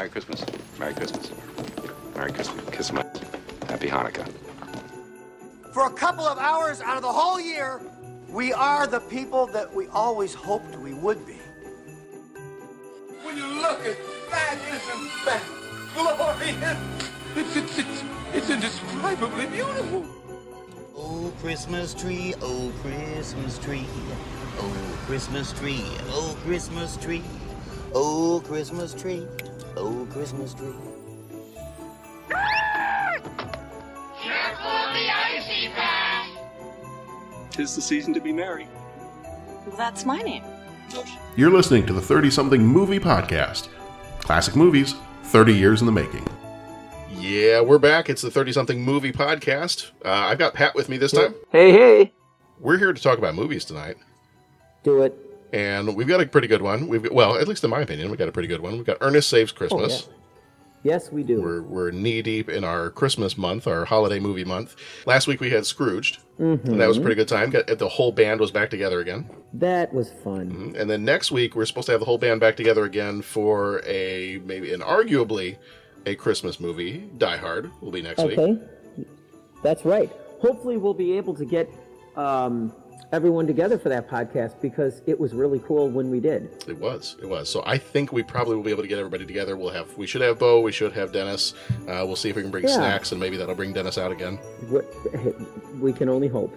Merry Christmas. Merry Christmas. Merry Christmas. Kiss my. Happy Hanukkah. For a couple of hours out of the whole year, we are the people that we always hoped we would be. When you look at that, isn't that glorious? It's, it's, it's, it's indescribably beautiful. Oh, Christmas tree, oh, Christmas tree. Oh, Christmas tree, oh, Christmas tree. Oh, Christmas tree, oh, Christmas tree. Tis the season to be merry. That's my name. You're listening to the 30 something movie podcast. Classic movies, 30 years in the making. Yeah, we're back. It's the 30 something movie podcast. Uh, I've got Pat with me this time. Hey, hey. We're here to talk about movies tonight. Do it. And we've got a pretty good one. We've got, well, at least in my opinion, we've got a pretty good one. We've got Ernest Saves Christmas. Oh, Yes, we do. We're we're knee deep in our Christmas month, our holiday movie month. Last week we had Scrooged, and that was a pretty good time. Got, the whole band was back together again. that was fun. And then next week we're supposed to have the whole band back together again for a maybe an arguably a Christmas movie. Die Hard will be next week. Okay. That's right. Hopefully, we'll be able to get um, everyone together for that podcast because it was really cool when we did. It was. It was. So I think we probably will be able to get everybody together. We'll have we should have Bo. We should have Dennis. Uh, we'll see if we can bring Yeah. snacks, and maybe that'll bring Dennis out again. What- We can only hope.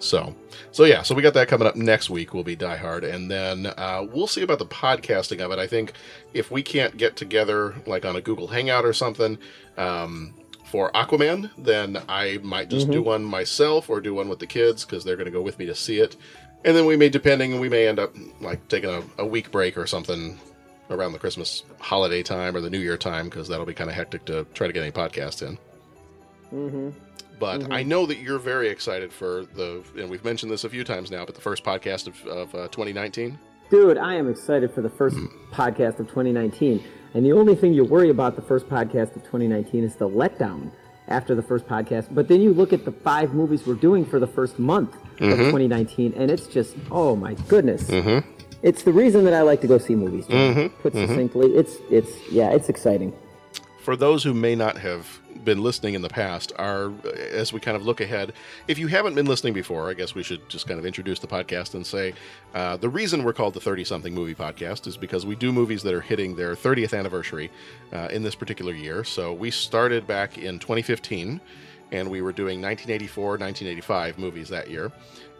So, so yeah, so we got that coming up next week. Will be Die Hard, and then uh, we'll see about the podcasting of it. I think if we can't get together like on a Google Hangout or something um, for Aquaman, then I might just do mhm. one myself or do one with the kids because they're going to go with me to see it. And then we may, depending, we may end up like taking a, a week break or something around the Christmas holiday time or the New Year time because that'll be kind of hectic to try to get any podcast in. Mm-hmm. But I mm-hmm. know that you're very excited for the, and we've mentioned this a few times now, but the first podcast of, of uh, 2019. Dude, I am excited for the first hmm. podcast of 2019. And the only thing you worry about the first podcast of 2019 is the letdown after the first podcast. But then you look at the five movies we're doing for the first month of mm-hmm. 2019, and it's just, oh my goodness. Mm-hmm. It's the reason that I like to go see movies. John. Mm-hmm. Put succinctly, it's it's yeah, it's exciting. For those who may not have been listening in the past, are as we kind of look ahead. If you haven't been listening before, I guess we should just kind of introduce the podcast and say uh, the reason we're called the 30 something movie podcast is because we do movies that are hitting their 30th anniversary uh, in this particular year. So we started back in 2015 and we were doing 1984, 1985 movies that year.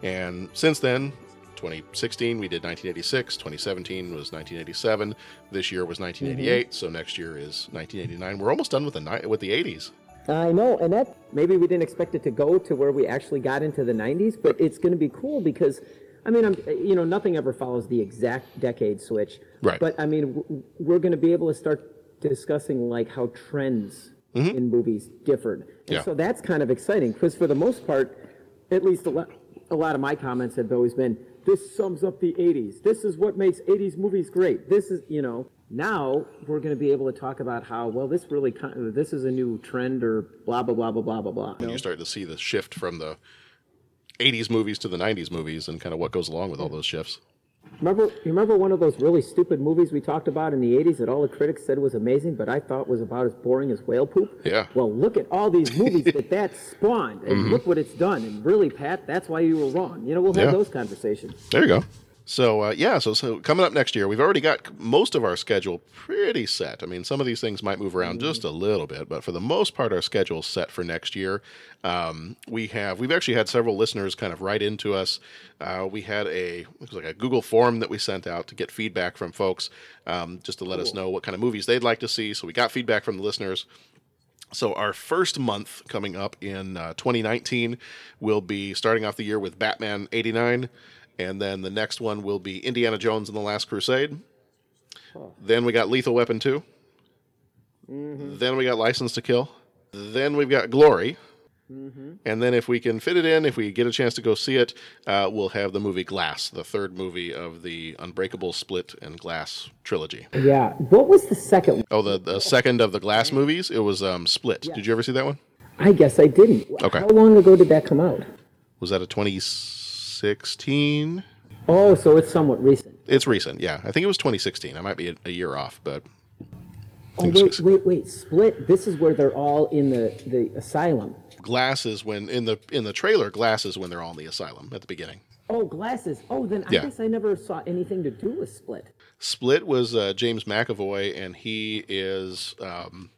And since then, 2016 we did 1986 2017 was 1987 this year was 1988 so next year is 1989 we're almost done with the ni- with the 80s I know, and that maybe we didn't expect it to go to where we actually got into the 90s, but it's going to be cool because, I mean, I'm, you know, nothing ever follows the exact decade switch. Right. But I mean, w- we're going to be able to start discussing like how trends in movies differed, and Mm-hmm. Yeah. so that's kind of exciting because for the most part, at least a lot, a lot of my comments have always been, "This sums up the 80s. This is what makes 80s movies great. This is, you know." Now we're going to be able to talk about how well this really kind this is a new trend or blah blah blah blah blah blah blah. and you start to see the shift from the 80s movies to the 90s movies and kind of what goes along with all those shifts Remember, you remember one of those really stupid movies we talked about in the 80s that all the critics said was amazing, but I thought was about as boring as whale poop? Yeah. Well, look at all these movies that that spawned, and mm-hmm. look what it's done. And really, Pat, that's why you were wrong. You know, we'll have Yeah. those conversations. there you go so uh, yeah so so coming up next year we've already got most of our schedule pretty set. I mean some of these things might move around just a little bit but for the most part our schedule's set for next year. Um, we have we've actually had several listeners kind of write into us. Uh, we had a was like a google form that we sent out to get feedback from folks um, just to let us know what kind of movies they'd like to see. So we got feedback from the listeners. So our first month coming up in uh, 2019 will be starting off the year with Batman 89, and then the next one will be Indiana Jones and the Last Crusade. Then we got Lethal Weapon 2. Then we got License to Kill. Then we've got Glory. And then if we can fit it in, if we get a chance to go see it, uh, we'll have the movie Glass, the third movie of the Unbreakable Split and Glass trilogy. Yeah. What was the second one? Oh, the, the second of the Glass movies, it was um, Split. Did you ever see that one? I guess I didn't. Okay. How long ago did that come out? Was that a 2016? Oh, so it's somewhat recent. It's recent, yeah. I think it was 2016. I might be a, a year off, but Oh wait, wait, wait! Split. This is where they're all in the the asylum. Glasses when in the in the trailer. glasses when they're all in the asylum at the beginning. Oh, glasses. Oh, then I Yeah. guess I never saw anything to do with Split. Split was uh, James McAvoy, and he is um,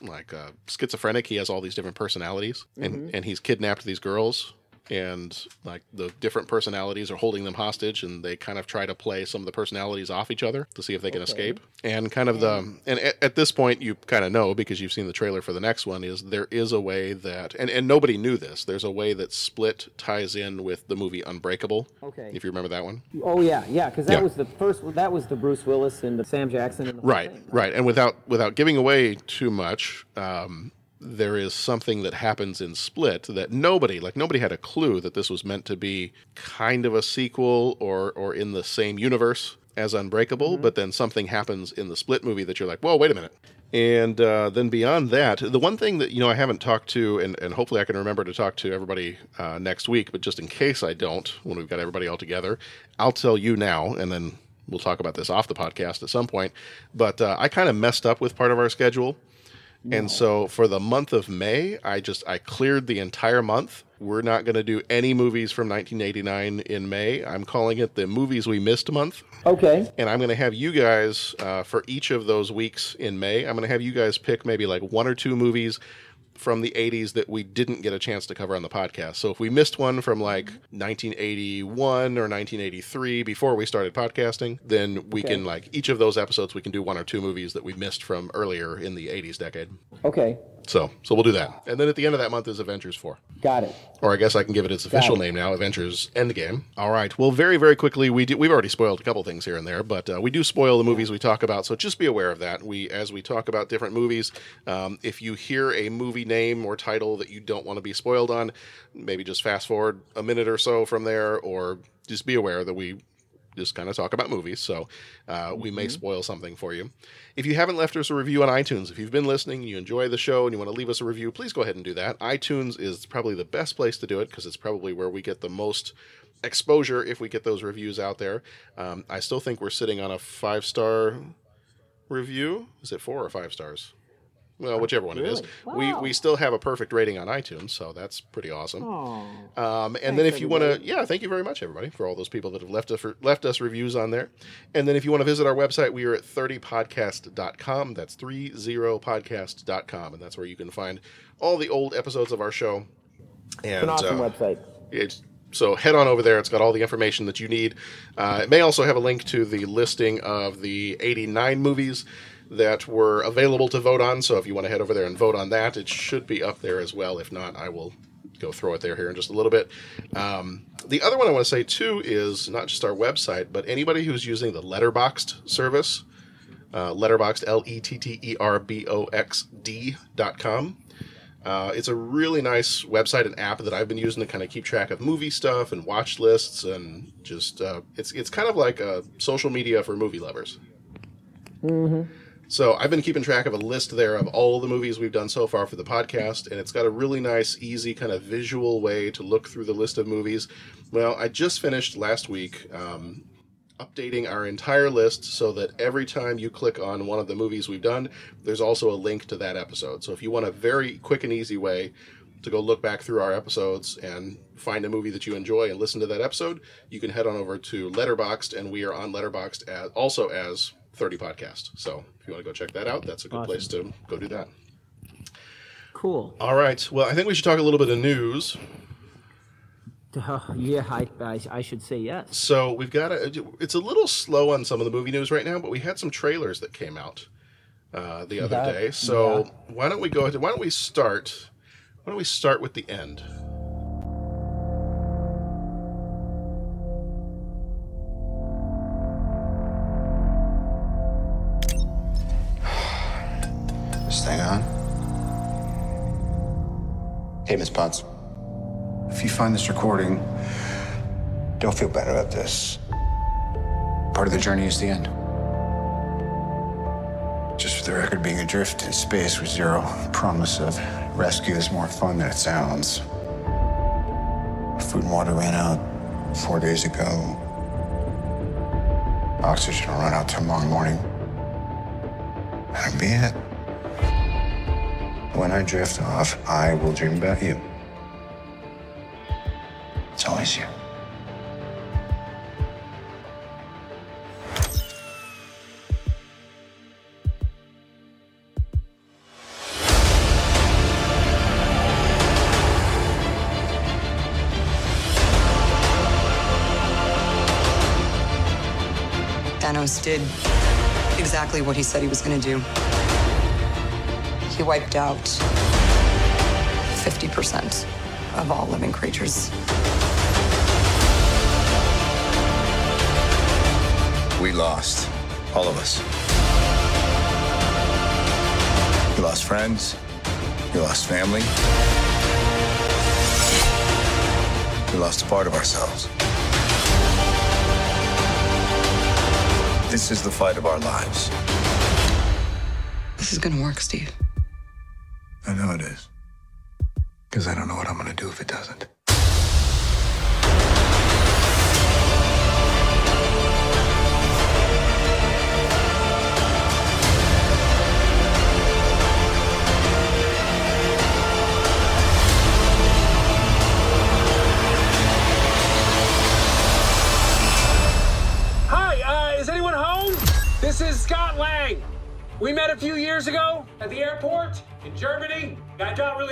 like uh, schizophrenic. He has all these different personalities, and and he's kidnapped these girls, and like the different personalities are holding them hostage, and they kind of try to play some of the personalities off each other to see if they can escape. And kind of the and at, at this point, you kind of know because you've seen the trailer for the next one is there is a way that and and nobody knew this. There's a way that Split ties in with the movie Unbreakable. Okay. if you remember that one. Oh yeah, yeah, because that Yeah. was the first. That was the Bruce Willis and the Sam Jackson and the right thing. right and without without giving away too much um, there is something that happens in split that nobody like nobody had a clue that this was meant to be kind of a sequel or or in the same universe as unbreakable but then something happens in the split movie that you're like whoa wait a minute and uh, then beyond that the one thing that you know i haven't talked to and, and hopefully i can remember to talk to everybody uh, next week but just in case i don't when we've got everybody all together i'll tell you now and then we'll talk about this off the podcast at some point. But uh, I kind of messed up with part of our schedule. And so for the month of May, I just I cleared the entire month. We're not going to do any movies from 1989 in May. I'm calling it the movies we missed month. Okay. And I'm going to have you guys uh, for each of those weeks in May. I'm going to have you guys pick maybe like one or two movies from the 80s that we didn't get a chance to cover on the podcast. So if we missed one from like 1981 or 1983 before we started podcasting, then we Okay. can like each of those episodes we can do one or two movies that we missed from earlier in the 80s decade. Okay. So so we'll do that. And then at the end of that month is Avengers 4. Got it. Or I guess I can give it its official it. name now, Avengers Endgame. All right. Well, very, very quickly, we do, we've already spoiled a couple things here and there, but uh, we do spoil the movies we talk about. So just be aware of that. We, as we talk about different movies, um, if you hear a movie name or title that you don't want to be spoiled on, maybe just fast forward a minute or so from there, or just be aware that we just kind of talk about movies. So uh, we may spoil something for you. If you haven't left us a review on iTunes, if you've been listening, you enjoy the show, and you want to leave us a review, please go ahead and do that. iTunes is probably the best place to do it because it's probably where we get the most exposure if we get those reviews out there. Um, I still think we're sitting on a five star review. Is it four or five stars? Well, whichever one it is. We, we still have a perfect rating on iTunes, so that's pretty awesome. Um, and then if you want to, yeah, thank you very much, everybody, for all those people that have left us left us reviews on there. And then if you want to visit our website, we are at 30podcast.com. That's 30podcast.com. And that's where you can find all the old episodes of our show. And, It's an awesome uh, website. it's, so head on over there. It's got all the information that you need. Uh, it may also have a link to the listing of the 89 movies that were available to vote on. So if you want to head over there and vote on that, it should be up there as well. If not, I will go throw it there here in just a little bit. Um, the other one I want to say too is not just our website, but anybody who's using the Letterboxd service, uh, Letterboxd, L E T T E R B O X D dot com. Uh, it's a really nice website and app that I've been using to kind of keep track of movie stuff and watch lists and just uh, it's it's kind of like a social media for movie lovers. So I've been keeping track of a list there of all the movies we've done so far for the podcast, and it's got a really nice, easy kind of visual way to look through the list of movies. Well, I just finished last week um, updating our entire list so that every time you click on one of the movies we've done, there's also a link to that episode. So if you want a very quick and easy way to go look back through our episodes and find a movie that you enjoy and listen to that episode, you can head on over to Letterboxd, and we are on Letterboxd as, also as 30 Podcast. So if you want to go check that out, that's a good place to go do that. Cool. All right. Well, I think we should talk a little bit of news. Uh, yeah, I, I, I should say yes. So we've got a. It's a little slow on some of the movie news right now, but we had some trailers that came out uh, the other Yeah, day. So why don't we go? ahead- Why don't we start? Why don't we start with the end? Hey, Miss Potts. If you find this recording, don't feel bad about this. Part of the journey is the end. Just for the record, being adrift in space with zero promise of rescue is more fun than it sounds. Food and water ran out four days ago. Oxygen will run out tomorrow morning. That'll be it. When I drift off, I will dream about you. It's always you. Thanos did exactly what he said he was going to do. He wiped out 50% of all living creatures. We lost. All of us. We lost friends. We lost family. We lost a part of ourselves. This is the fight of our lives. This is going to work, Steve.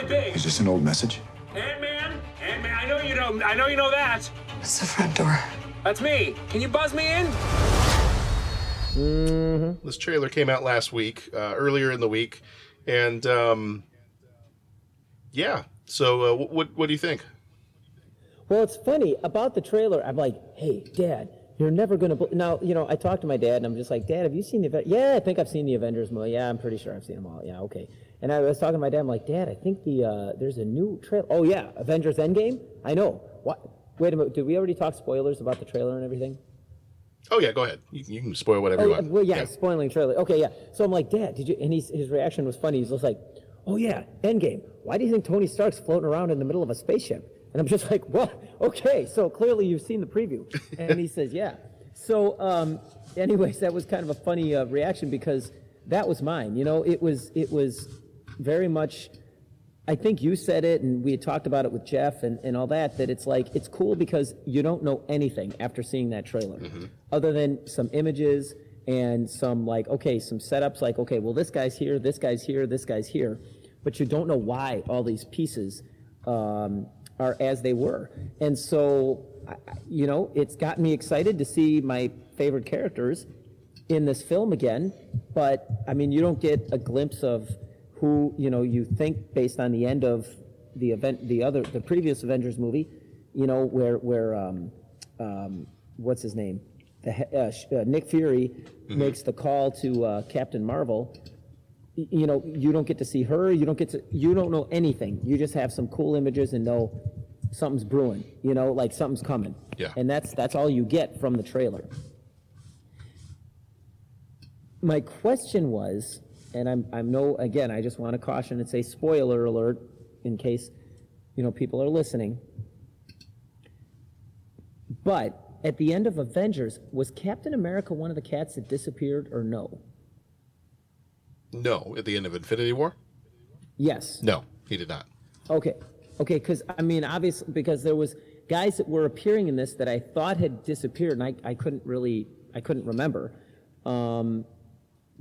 Really big. Is this an old message? Ant-Man, Ant-Man, I know you know, I know you know that. It's the front door. That's me. Can you buzz me in? This trailer came out last week, uh, earlier in the week, and um, yeah. So, uh, what what do you think? Well, it's funny about the trailer. I'm like, hey, Dad, you're never gonna. Bel-. Now, you know, I talked to my dad, and I'm just like, Dad, have you seen the? Aven-? Yeah, I think I've seen the Avengers movie. Yeah, I'm pretty sure I've seen them all. Yeah, okay. And I was talking to my dad. I'm like, Dad, I think the uh, there's a new trailer. Oh yeah, Avengers Endgame. I know. What? Wait a minute. Did we already talk spoilers about the trailer and everything? Oh yeah, go ahead. You, you can spoil whatever Oh, you yeah, want. well, yeah, spoiling trailer. Okay, yeah. So I'm like, Dad, did you? And he's, his reaction was funny. He's just like, Oh yeah, Endgame. Why do you think Tony Stark's floating around in the middle of a spaceship? And I'm just like, What? Okay, so clearly you've seen the preview. And he says, Yeah. So, um, anyways, that was kind of a funny uh, reaction because that was mine. You know, it was it was very much. I think you said it, and we had talked about it with Jeff and, and all that, that it's like, it's cool because you don't know anything after seeing that trailer, other than some images and some, like, okay, some setups, like, okay, well, this guy's here, this guy's here, this guy's here, but you don't know why all these pieces um, are as they were. And so, I- I- you know, it's gotten me excited to see my favorite characters in this film again, but I mean, you don't get a glimpse of who you know you think based on the end of the event, the other, the previous Avengers movie, you know, where where um, um, what's his name, the, uh, uh, Nick Fury makes the call to uh, Captain Marvel. Y- You know, you don't get to see her. You don't get to. You don't know anything. You just have some cool images and know something's brewing. You know, like something's coming. Yeah. And that's that's all you get from the trailer my question was, and I'm, I'm no, again, I just want to caution and say spoiler alert in case, you know, people are listening. But at the end of Avengers, was Captain America one of the cats that disappeared or no? No, at the end of Infinity War. Yes. No, he did not. Okay. Okay, because I mean, obviously, because there was guys that were appearing in this that I thought had disappeared, and I, I couldn't really, I couldn't remember. Um,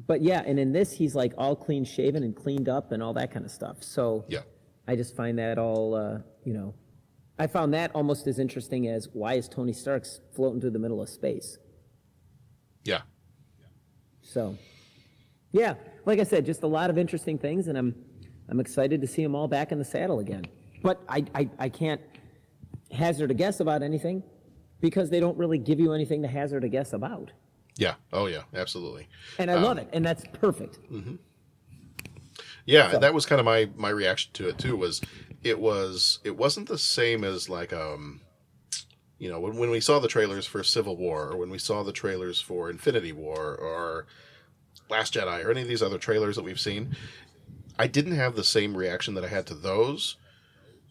but yeah, and in this, he's like all clean shaven and cleaned up and all that kind of stuff. So Yeah. I just find that all, uh, you know, I found that almost as interesting as why is Tony Stark's floating through the middle of space? Yeah. So, yeah, like I said, just a lot of interesting things, and I'm I'm excited to see them all back in the saddle again. But I I, I can't hazard a guess about anything because they don't really give you anything to hazard a guess about. Yeah. Oh yeah. Absolutely. And I love um, it, and that's perfect. Mm-hmm. Yeah, So- that was kind of my my reaction to it too. Was it was it wasn't the same as like um, you know, when when we saw the trailers for Civil War or when we saw the trailers for Infinity War or Last Jedi or any of these other trailers that we've seen, I didn't have the same reaction that I had to those.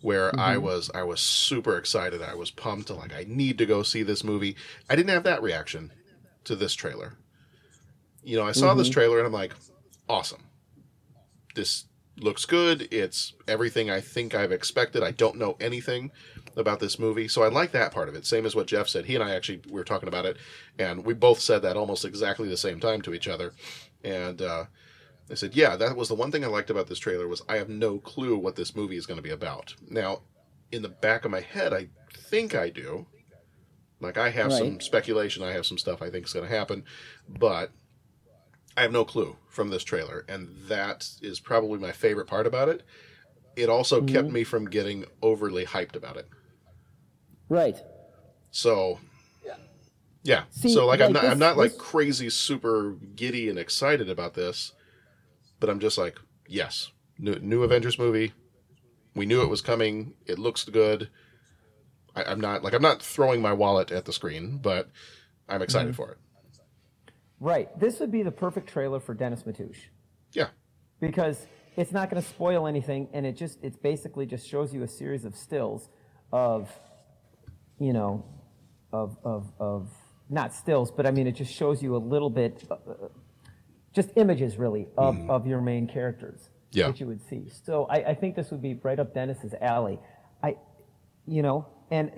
Where I mm-hmm. was, I was super excited. I was pumped. Like I need to go see this movie. I didn't have that reaction to this trailer. You know, I saw this Mhm. trailer and I'm like, awesome. This looks good. It's everything I think I've expected. I don't know anything about this movie, so I like that part of it. Same as what Jeff said. He and I actually we were talking about it, and we both said that almost exactly the same time to each other. And uh, I said, "Yeah, that was the one thing I liked about this trailer was I have no clue what this movie is going to be about." Now, in the back of my head, I think I do. Like I have some speculation. I have some stuff I think is going to happen, but I have no clue from this trailer, and that is probably my favorite part about it. It also kept Mhm. me from getting overly hyped about it. Right. So, yeah. See, so like, I'm like not I'm not like this- crazy super giddy and excited about this, but I'm just like, yes, new new Avengers movie. We knew it was coming. It looks good. I, I'm not like I'm not throwing my wallet at the screen, but I'm excited Mhm. for it. Right. This would be the perfect trailer for Dennis Matouche. Yeah. Because it's not going to spoil anything, and it just it's basically just shows you a series of stills of, you know, of of of not stills, but I mean it just shows you a little bit, uh, uh, just images really of Mhm. of your main characters Yeah. that you would see. So I, I think this would be right up Dennis's alley. I, you know, and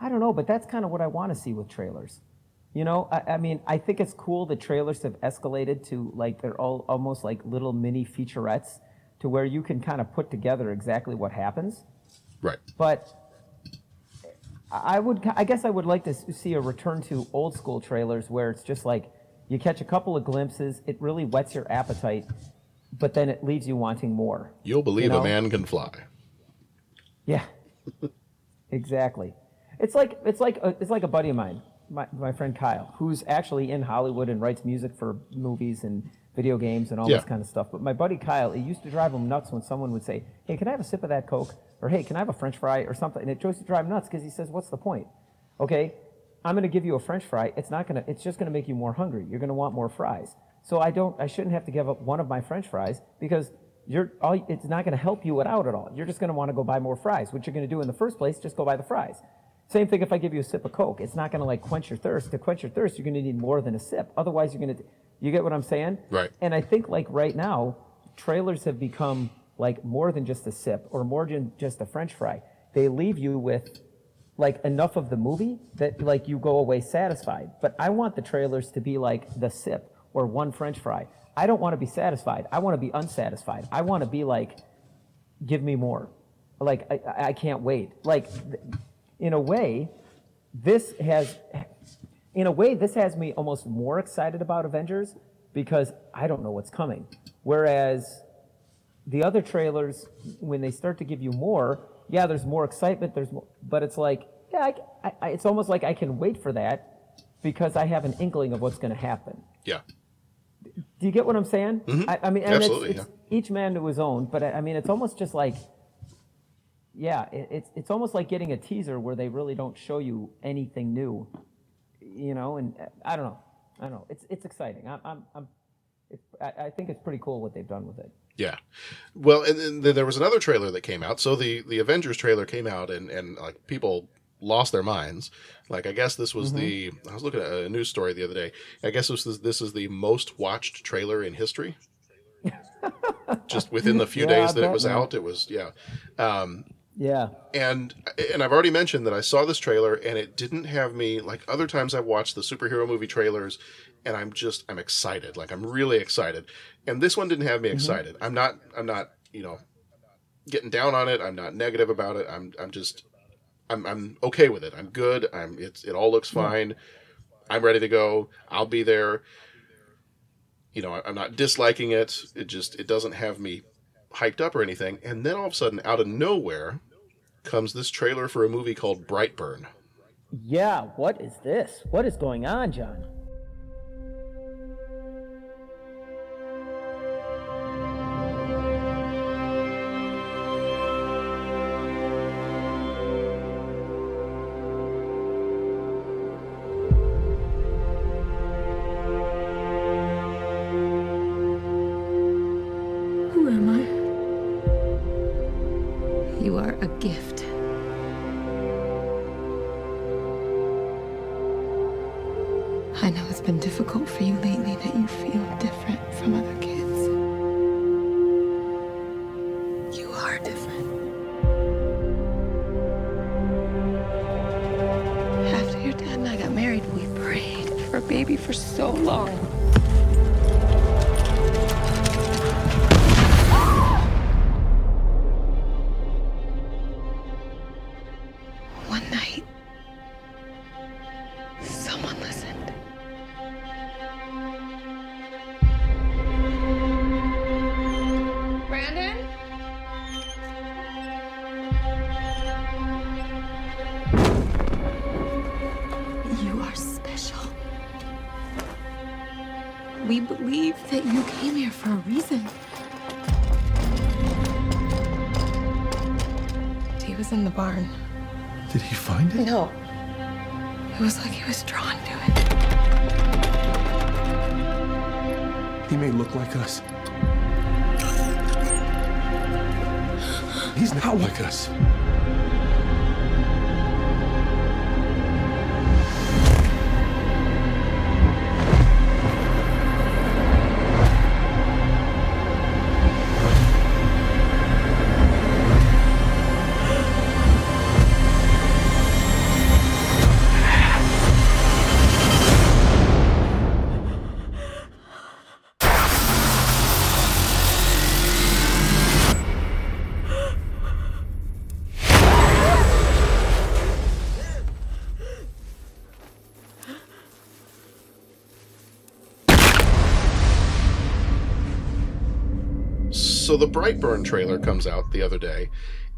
I don't know, but that's kind of what I want to see with trailers. You know, I, I mean, I think it's cool that trailers have escalated to like they're all almost like little mini featurettes to where you can kind of put together exactly what happens. Right. But I would, I guess, I would like to see a return to old school trailers where it's just like you catch a couple of glimpses, it really whets your appetite, but then it leaves you wanting more. You'll believe know? a man can fly. Yeah, exactly. It's like it's like a, it's like a buddy of mine, my, my friend Kyle, who's actually in Hollywood and writes music for movies and video games and all Yeah. this kind of stuff. But my buddy Kyle, it used to drive him nuts when someone would say, "Hey, can I have a sip of that Coke?" or "Hey, can I have a French fry?" or something. And it used to drive him nuts because he says, "What's the point?" Okay, I'm going to give you a French fry. It's not going to. It's just going to make you more hungry. You're going to want more fries. So I don't. I shouldn't have to give up one of my French fries because you're all. It's not going to help you out at all. You're just going to want to go buy more fries. What you're going to do in the first place, just go buy the fries. Same thing if I give you a sip of Coke. It's not going to like quench your thirst. To quench your thirst, you're going to need more than a sip. Otherwise, you're going to. You get what I'm saying? Right. And I think like right now, trailers have become like more than just a sip or more than just a French fry. They leave you with like enough of the movie that like you go away satisfied. But I want the trailers to be like the sip or one French fry. I don't want to be satisfied. I want to be unsatisfied. I want to be like, give me more. Like I, I- can't wait. Like in a way, this has, in a way, this has me almost more excited about Avengers because I don't know what's coming. Whereas the other trailers, when they start to give you more, yeah, there's more excitement. There's more, but it's like, yeah, I, I- it's almost like I can wait for that because I have an inkling of what's going to happen. Yeah. Do you get what I'm saying? Mhm. I, I mean, and Absolutely, it's, it's each man to his own. But I, I mean, it's almost just like, yeah, it, it's it's almost like getting a teaser where they really don't show you anything new, you know. And uh, I don't know, I don't know. It's it's exciting. I'm I'm, I'm it's, I, I think it's pretty cool what they've done with it. Yeah. Well, and then there was another trailer that came out. So the the Avengers trailer came out, and and like people lost their minds. Like I guess this was Mhm. the I was looking at a news story the other day. I guess this is this is the most watched trailer in history. Just within the few Yeah, days I that it was out, it was yeah. Um, Yeah. and and I've already mentioned that I saw this trailer and it didn't have me like other times I've watched the superhero movie trailers and I'm just I'm excited like I'm really excited and this one didn't have me Mhm. excited I'm not I'm not you know getting down on it I'm not negative about it I'm I'm just I'm I'm okay with it I'm good I'm it's it all looks fine I'm ready to go I'll be there you know I'm not disliking it it just it doesn't have me hyped up or anything and then all of a sudden out of nowhere comes this trailer for a movie called Brightburn. Yeah. What is this? What is going on, John? The Brightburn trailer comes out the other day,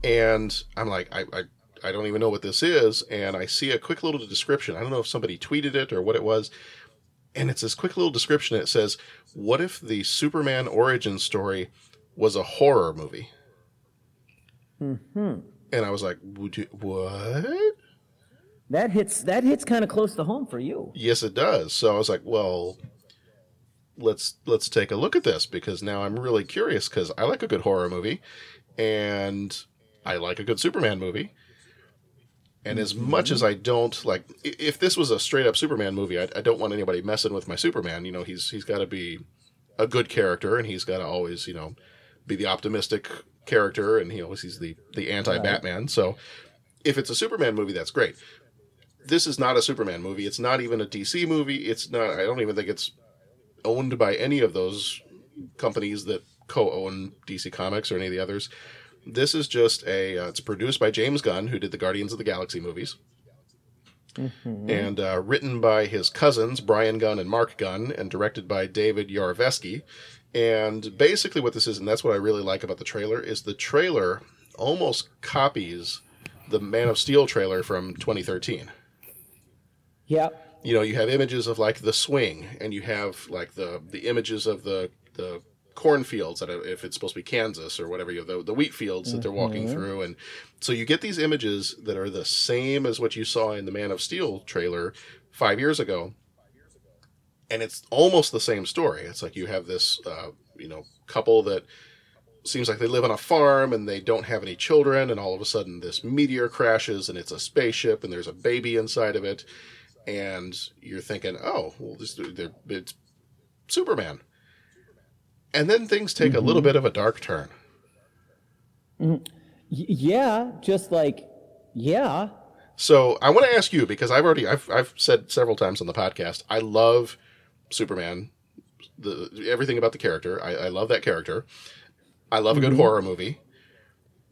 and I'm like, I, I, I don't even know what this is, and I see a quick little description. I don't know if somebody tweeted it or what it was, and it's this quick little description. It says, "What if the Superman origin story was a horror movie?" Hmm. And I was like, Would you, "What?" That hits. That hits kind of close to home for you. Yes, it does. So I was like, "Well." Let's let's take a look at this because now I'm really curious because I like a good horror movie, and I like a good Superman movie. And as mm-hmm. much as I don't like, if this was a straight up Superman movie, I, I don't want anybody messing with my Superman. You know, he's he's got to be a good character, and he's got to always, you know, be the optimistic character, and he always he's the the anti Batman. So, if it's a Superman movie, that's great. This is not a Superman movie. It's not even a DC movie. It's not. I don't even think it's owned by any of those companies that co-own DC Comics or any of the others. This is just a. Uh, it's produced by James Gunn, who did the Guardians of the Galaxy movies, and uh, written by his cousins Brian Gunn and Mark Gunn, and directed by David Yarovesky. And basically, what this is, and that's what I really like about the trailer, is the trailer almost copies the Man of Steel trailer from 2013 Yeah. You know you have images of like the swing and you have like the the images of the the cornfields that if it's supposed to be kansas or whatever you have the, the wheat fields that they're walking Mhm. through and so you get these images that are the same as what you saw in the man of steel trailer five years ago and it's almost the same story it's like you have this uh, you know couple that seems like they live on a farm and they don't have any children and all of a sudden this meteor crashes and it's a spaceship and there's a baby inside of it and you're thinking oh well this it's superman and then things take a little bit of a dark turn Mhm. Yeah. Just like, yeah. so i want to ask you because i've already I've, I've said several times on the podcast i love superman the everything about the character i, I love that character i love a good Mhm. horror movie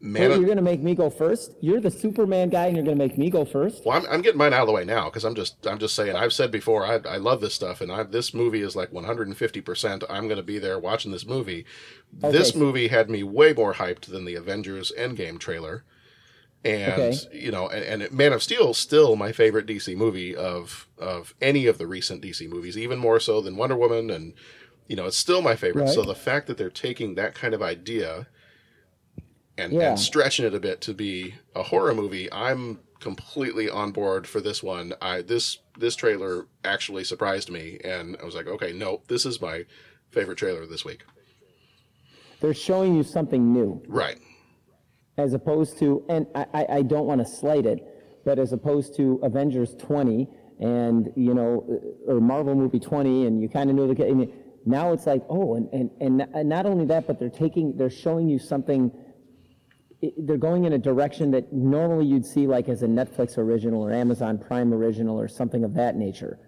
man Wait, you're gonna make me go first. You're the Superman guy, and you're gonna make me go first. Well, I'm, I'm getting mine out of the way now because I'm just I'm just saying I've said before I, I love this stuff and I, this movie is like 150 percent I'm going to be there watching this movie. This Okay. movie had me way more hyped than the Avengers Endgame trailer, and Okay. you know, and, and Man of Steel is still my favorite DC movie of of any of the recent DC movies, even more so than Wonder Woman, and you know, it's still my favorite. So the fact that they're taking that kind of idea and, Yeah. and stretching it a bit to be a horror movie, I'm completely on board for this one. I this this trailer actually surprised me, and I was like, okay, no, this is my favorite trailer this week. They're showing you something new. Right. as opposed to, and I, I, don't want to slight it, but as opposed to Avengers 20 and, you know, or Marvel movie 20, and you kind of knew the, I mean, now it's like, oh, and, and, and not only that, but they're taking, they're showing you something, they're going in a direction that normally you'd see like as a Netflix original or Amazon Prime original or something of that nature.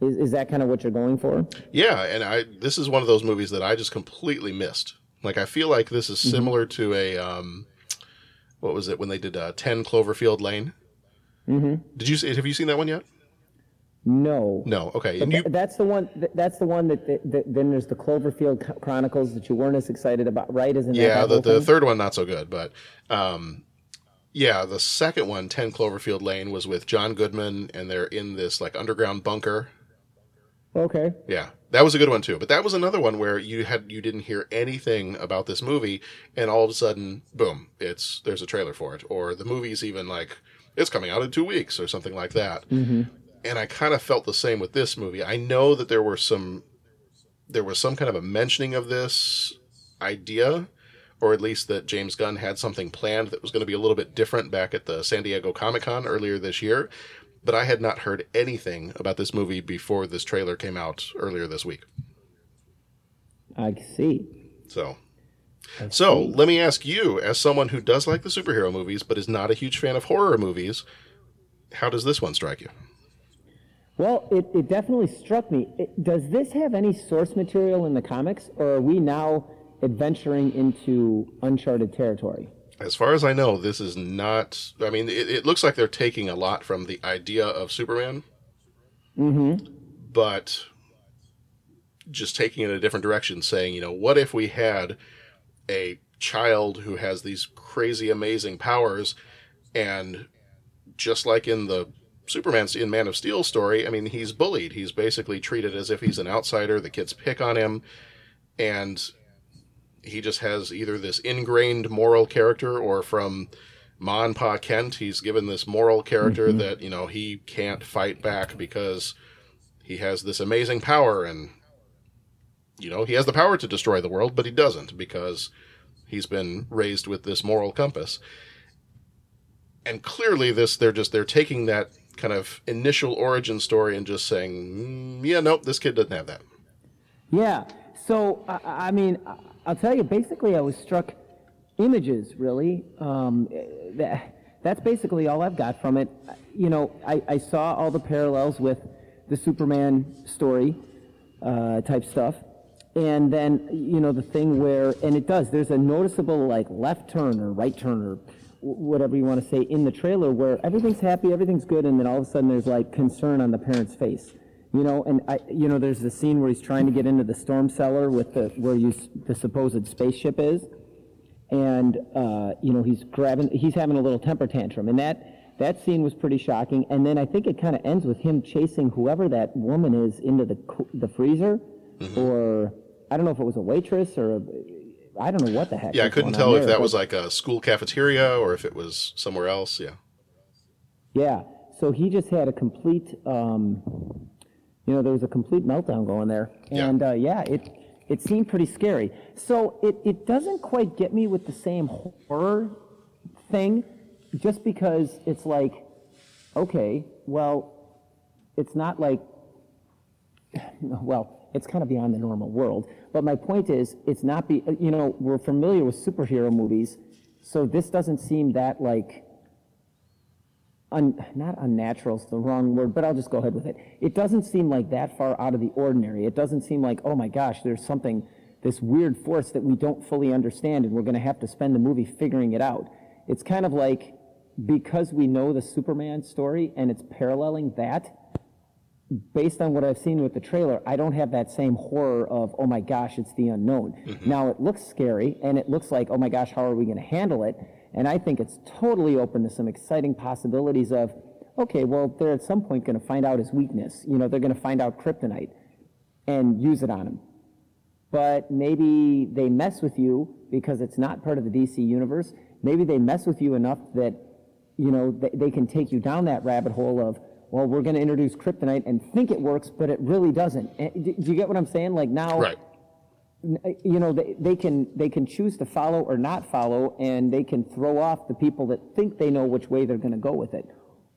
Is, is that kind of what you're going for? Yeah, and I this is one of those movies that I just completely missed. Like I feel like this is Mhm. similar to a um, what was it when they did uh, Ten Cloverfield Lane? Mm-hmm. Did you see, have you seen that one yet? No. No. Okay. And you, that's the one. th- That's the one that, that, that. Then there's the Cloverfield Chronicles that you weren't as excited about, right? Isn't yeah, the, the third one not so good, but um, yeah, the second one, Ten Cloverfield Lane, was with John Goodman, and they're in this like underground bunker. Okay. Yeah, that was a good one too. But that was another one where you had you didn't hear anything about this movie, and all of a sudden, boom! It's there's a trailer for it, or the movie's even like it's coming out in two weeks or something like that. Mm-hmm. And I kind of felt the same with this movie. I know that there were some there was some kind of a mentioning of this idea, or at least that James Gunn had something planned that was going to be a little bit different back at the San Diego Comic Con earlier this year. But I had not heard anything about this movie before this trailer came out earlier this week. I see. So, so let me ask you, as someone who does like the superhero movies but is not a huge fan of horror movies, how does this one strike you? Well, it, it definitely struck me. It, does this have any source material in the comics, or are we now adventuring into uncharted territory? As far as I know, this is not. I mean, it, it looks like they're taking a lot from the idea of Superman, Mm-hmm. but just taking it in a different direction, saying, you know, what if we had a child who has these crazy, amazing powers, and just like in the Superman in Man of Steel story, I mean, he's bullied. He's basically treated as if he's an outsider. The kids pick on him, and he just has either this ingrained moral character or from Ma and Pa Kent, he's given this moral character Mhm. that, you know, he can't fight back because he has this amazing power and, you know, he has the power to destroy the world, but he doesn't because he's been raised with this moral compass. And clearly this, they're just, they're taking that kind of initial origin story and just saying, mm, yeah, nope, this kid doesn't have that. Yeah. So I, I mean, I'll tell you. Basically, I was struck. Images, really. Um, that, that's basically all I've got from it. You know, I, I saw all the parallels with the Superman story uh, type stuff, and then you know the thing where, and it does. There's a noticeable like left turn or right turn or whatever you want to say in the trailer where everything's happy, everything's good, and then all of a sudden there's like concern on the parent's face. You know, and I, you know, there's the scene where he's trying to get into the storm cellar with the where you, the supposed spaceship is, and uh, you know he's grabbing, he's having a little temper tantrum, and that that scene was pretty shocking. And then I think it kind of ends with him chasing whoever that woman is into the the freezer, or I don't know if it was a waitress or a, I don't know what the heck. Yeah, I couldn't tell if there, that but- was like a school cafeteria or if it was somewhere else. Yeah. Yeah. So he just had a complete, um, you know, there was a complete meltdown going there, and uh, yeah, it it seemed pretty scary. So it it doesn't quite get me with the same horror thing, just because it's like, okay, well, it's not like, well, it's kind of beyond the normal world. But my point is, it's not be, you know, we're familiar with superhero movies, so this doesn't seem that like un, not unnatural is the wrong word, but I'll just go ahead with it. It doesn't seem like that far out of the ordinary. It doesn't seem like, oh my gosh, there's something, this weird force that we don't fully understand, and we're going to have to spend the movie figuring it out. It's kind of like because we know the Superman story and it's paralleling that. Based on what I've seen with the trailer, I don't have that same horror of, oh my gosh, it's the unknown. Mm-hmm. Now it looks scary and it looks like, oh my gosh, how are we going to handle it? And I think it's totally open to some exciting possibilities of, okay, well, they're at some point going to find out his weakness. You know, they're going to find out kryptonite and use it on him. But maybe they mess with you because it's not part of the DC universe. Maybe they mess with you enough that, you know, they, they can take you down that rabbit hole of, well, we're going to introduce kryptonite and think it works, but it really doesn't. Eh, Do do you get what I'm saying? Like now, Right. you know, they, they can they can choose to follow or not follow, and they can throw off the people that think they know which way they're going to go with it,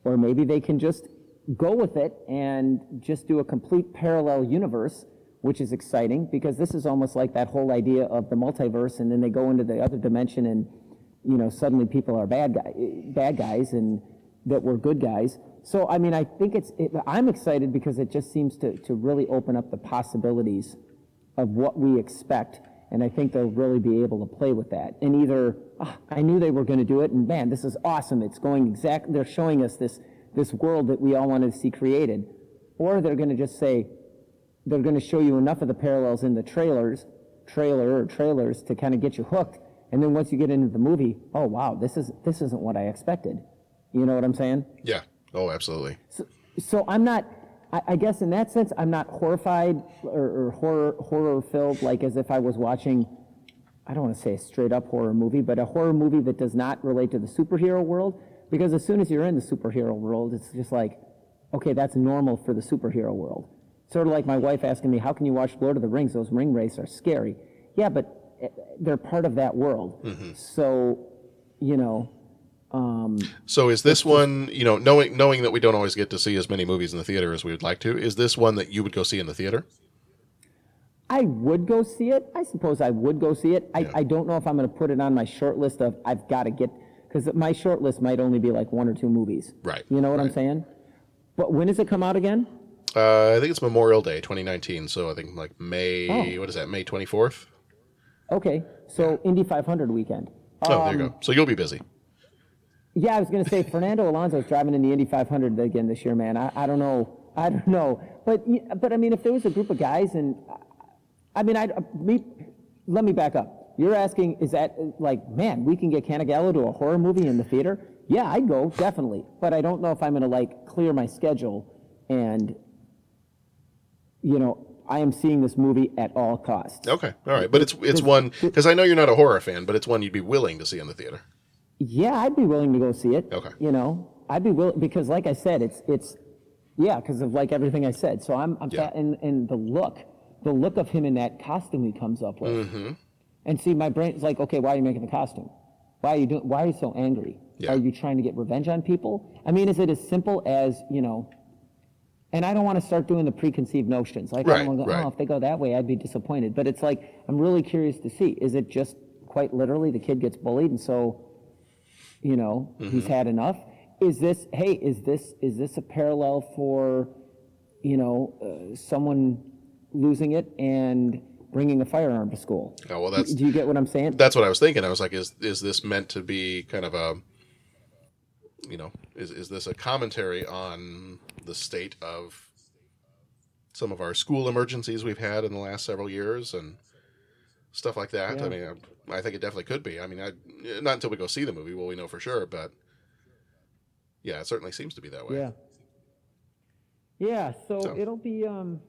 or maybe they can just go with it and just do a complete parallel universe, which is exciting because this is almost like that whole idea of the multiverse, and then they go into the other dimension, and you know, suddenly people are bad guy, bad guys, and that were good guys. So I mean, I think it's. It, I'm excited because it just seems to to really open up the possibilities of what we expect, and I think they'll really be able to play with that. And either "Ah, I knew they were going to do it, and man, this is awesome. It's going exact. They're showing us this this world that we all wanted to see created, or they're going to just say they're going to show you enough of the parallels in the trailers, trailer or trailers to kind of get you hooked. And then once you get into the movie, oh wow, this is this isn't what I expected. You know what I'm saying? Yeah. Oh, absolutely. So so I'm not. I, I guess in that sense, I'm not horrified or, or horror horror filled like as if I was watching. I don't want to say a straight up horror movie, but a horror movie that does not relate to the superhero world. Because as soon as you're in the superhero world, it's just like, okay, that's normal for the superhero world. Sort of like my wife asking me, how can you watch Lord of the Rings? Those Ringwraiths are scary. Yeah, but eh, they're part of that world. Mm-hmm. So, you know, um, So is this one, you know, knowing knowing that we don't always get to see as many movies in the theater as we would like to, is this one that you would go see in the theater? I would go see it. I suppose I would go see it. I, I don't know if I'm going to put it on my short list of I've got to get because my short list might only be like one or two movies. Right. You know what I'm saying? But when does it come out again? Uh, I think it's Memorial Day 2019, so I think like May, Oh. what is that, May 24th? Okay, so Indy 500 weekend. Oh, there you Um, go. So you'll be busy. Yeah, I was going to say Fernando Alonso's driving in the Indy 500 again this year, man. I, I don't know. I don't know. But but I mean, if there was a group of guys and I mean, I me let me back up. You're asking, is that uh, like, man, we can get Canagallo to a horror movie in the theater? Yeah, I'd go definitely. But I don't know if I'm going to like clear my schedule and you know I am seeing this movie at all costs. Okay, all right, but it's it's one because I know you're not a horror fan, but it's one you'd be willing to see in the theater. Yeah, I'd be willing to go see it. Okay. You know, I'd be willing because, like I said, it's it's yeah, because of like everything I said. So I'm I'm Yeah. fa- and and the look, the look of him in that costume he comes up with, Mm-hmm. and see, my brain's like, okay, why are you making the costume? Why are you doing? Why are you so angry? Yeah. Are you trying to get revenge on people? I mean, is it as simple as you know? And I don't want to start doing the preconceived notions. Like, I Right, don't want to go, right. oh, if they go that way, I'd be disappointed. But it's like, I'm really curious to see. Is it just quite literally the kid gets bullied and so, you know, he's Mhm. had enough? Is this, hey, is this, is this a parallel for, you know, uh, someone losing it and bringing a firearm to school? Oh well, that's Do you get what I'm saying? that's what I was thinking. I was like, is is this meant to be kind of a, you know, is is this a commentary on the state of some of our school emergencies we've had in the last several years and stuff like that? I mean, I, I think it definitely could be. I mean, I, not until we go see the movie will we know for sure, but yeah, it certainly seems to be that way. Yeah. Yeah, so, So- it'll be um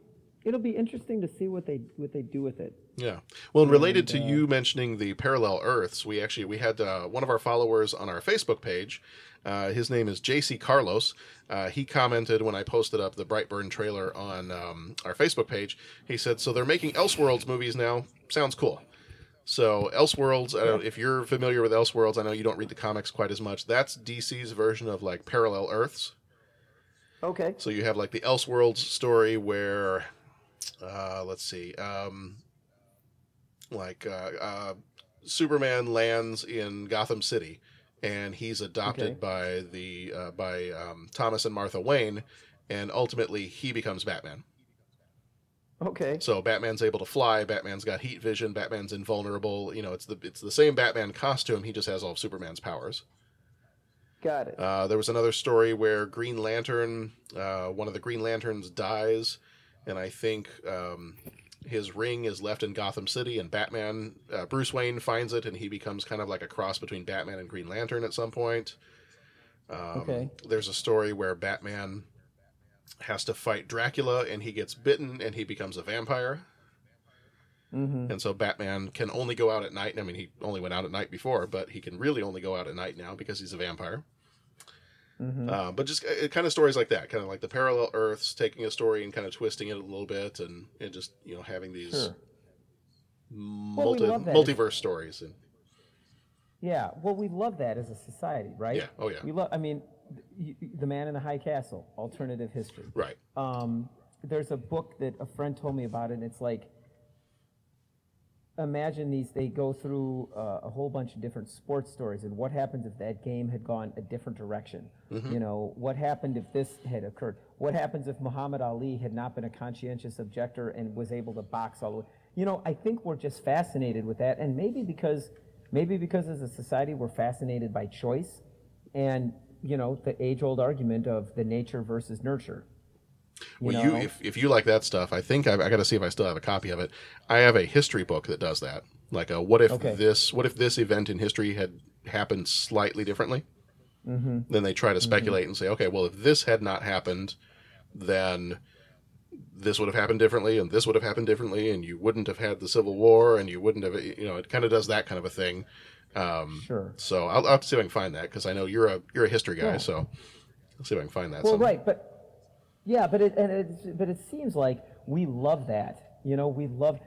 it'll be interesting to see what they what they do with it. Yeah. Well, and related And, to uh, you mentioning the parallel Earths, we actually we had uh, one of our followers on our Facebook page. Uh, his name is JC Carlos. Uh, he commented when I posted up the Brightburn trailer on um, our Facebook page. He said, "So they're making Elseworlds movies now. Sounds cool." So Elseworlds, I don't, if you're familiar with Elseworlds, I know you don't read the comics quite as much. That's DC's version of like parallel Earths. Okay. So you have like the Elseworlds story where, uh, let's see, um, like uh, uh, Superman lands in Gotham City, and he's adopted Okay. by the uh, by um, Thomas and Martha Wayne, and ultimately he becomes Batman. Okay. So Batman's able to fly. Batman's got heat vision. Batman's invulnerable. You know, it's the it's the same Batman costume. He just has all of Superman's powers. Got it. Uh, there was another story where Green Lantern, uh, one of the Green Lanterns dies, and I think um, his ring is left in Gotham City, and Batman, uh, Bruce Wayne finds it, and he becomes kind of like a cross between Batman and Green Lantern at some point. Um, Okay. There's a story where Batman has to fight Dracula, and he gets bitten, and he becomes a vampire. Mm-hmm. And so Batman can only go out at night. I mean, he only went out at night before, but he can really only go out at night now because he's a vampire. Mm-hmm. Uh, but just uh, kind of stories like that, kind of like the parallel Earths, taking a story and kind of twisting it a little bit, and, and just you know having these Sure. multi, love that. multiverse stories. And Yeah, well, we love that as a society, right? Yeah, oh, yeah. We love. I mean, th- the Man in the High Castle, alternative history. right, Um, there's a book that a friend told me about, and it's like, imagine these they go through uh, a whole bunch of different sports stories and what happens if that game had gone a different direction? Mhm. you know what happened if this had occurred? What happens if muhammad ali had not been a conscientious objector and was able to box all the way? You know i think we're just fascinated with that and maybe because maybe because as a society we're fascinated by choice and you know the age old argument of the nature versus nurture Well, know? you if, if you like that stuff, I think I've, I got to see if I still have a copy of it. I have a history book that does that. Like a what if Okay. this what if this event in history had happened slightly differently? Mhm. Then they try to Mhm. speculate and say, okay, well, if this had not happened, then this would have happened differently, and this would have happened differently, and you wouldn't have had the Civil War, and you wouldn't have, you know, it kind of does that kind of a thing. Um, Sure. So I'll, I'll have to see if I can find that because I know you're a you're a history guy, Yeah. so I'll see if I can find that. Well, somewhere. right, but yeah, but it and it but it seems like we love that. You know, we love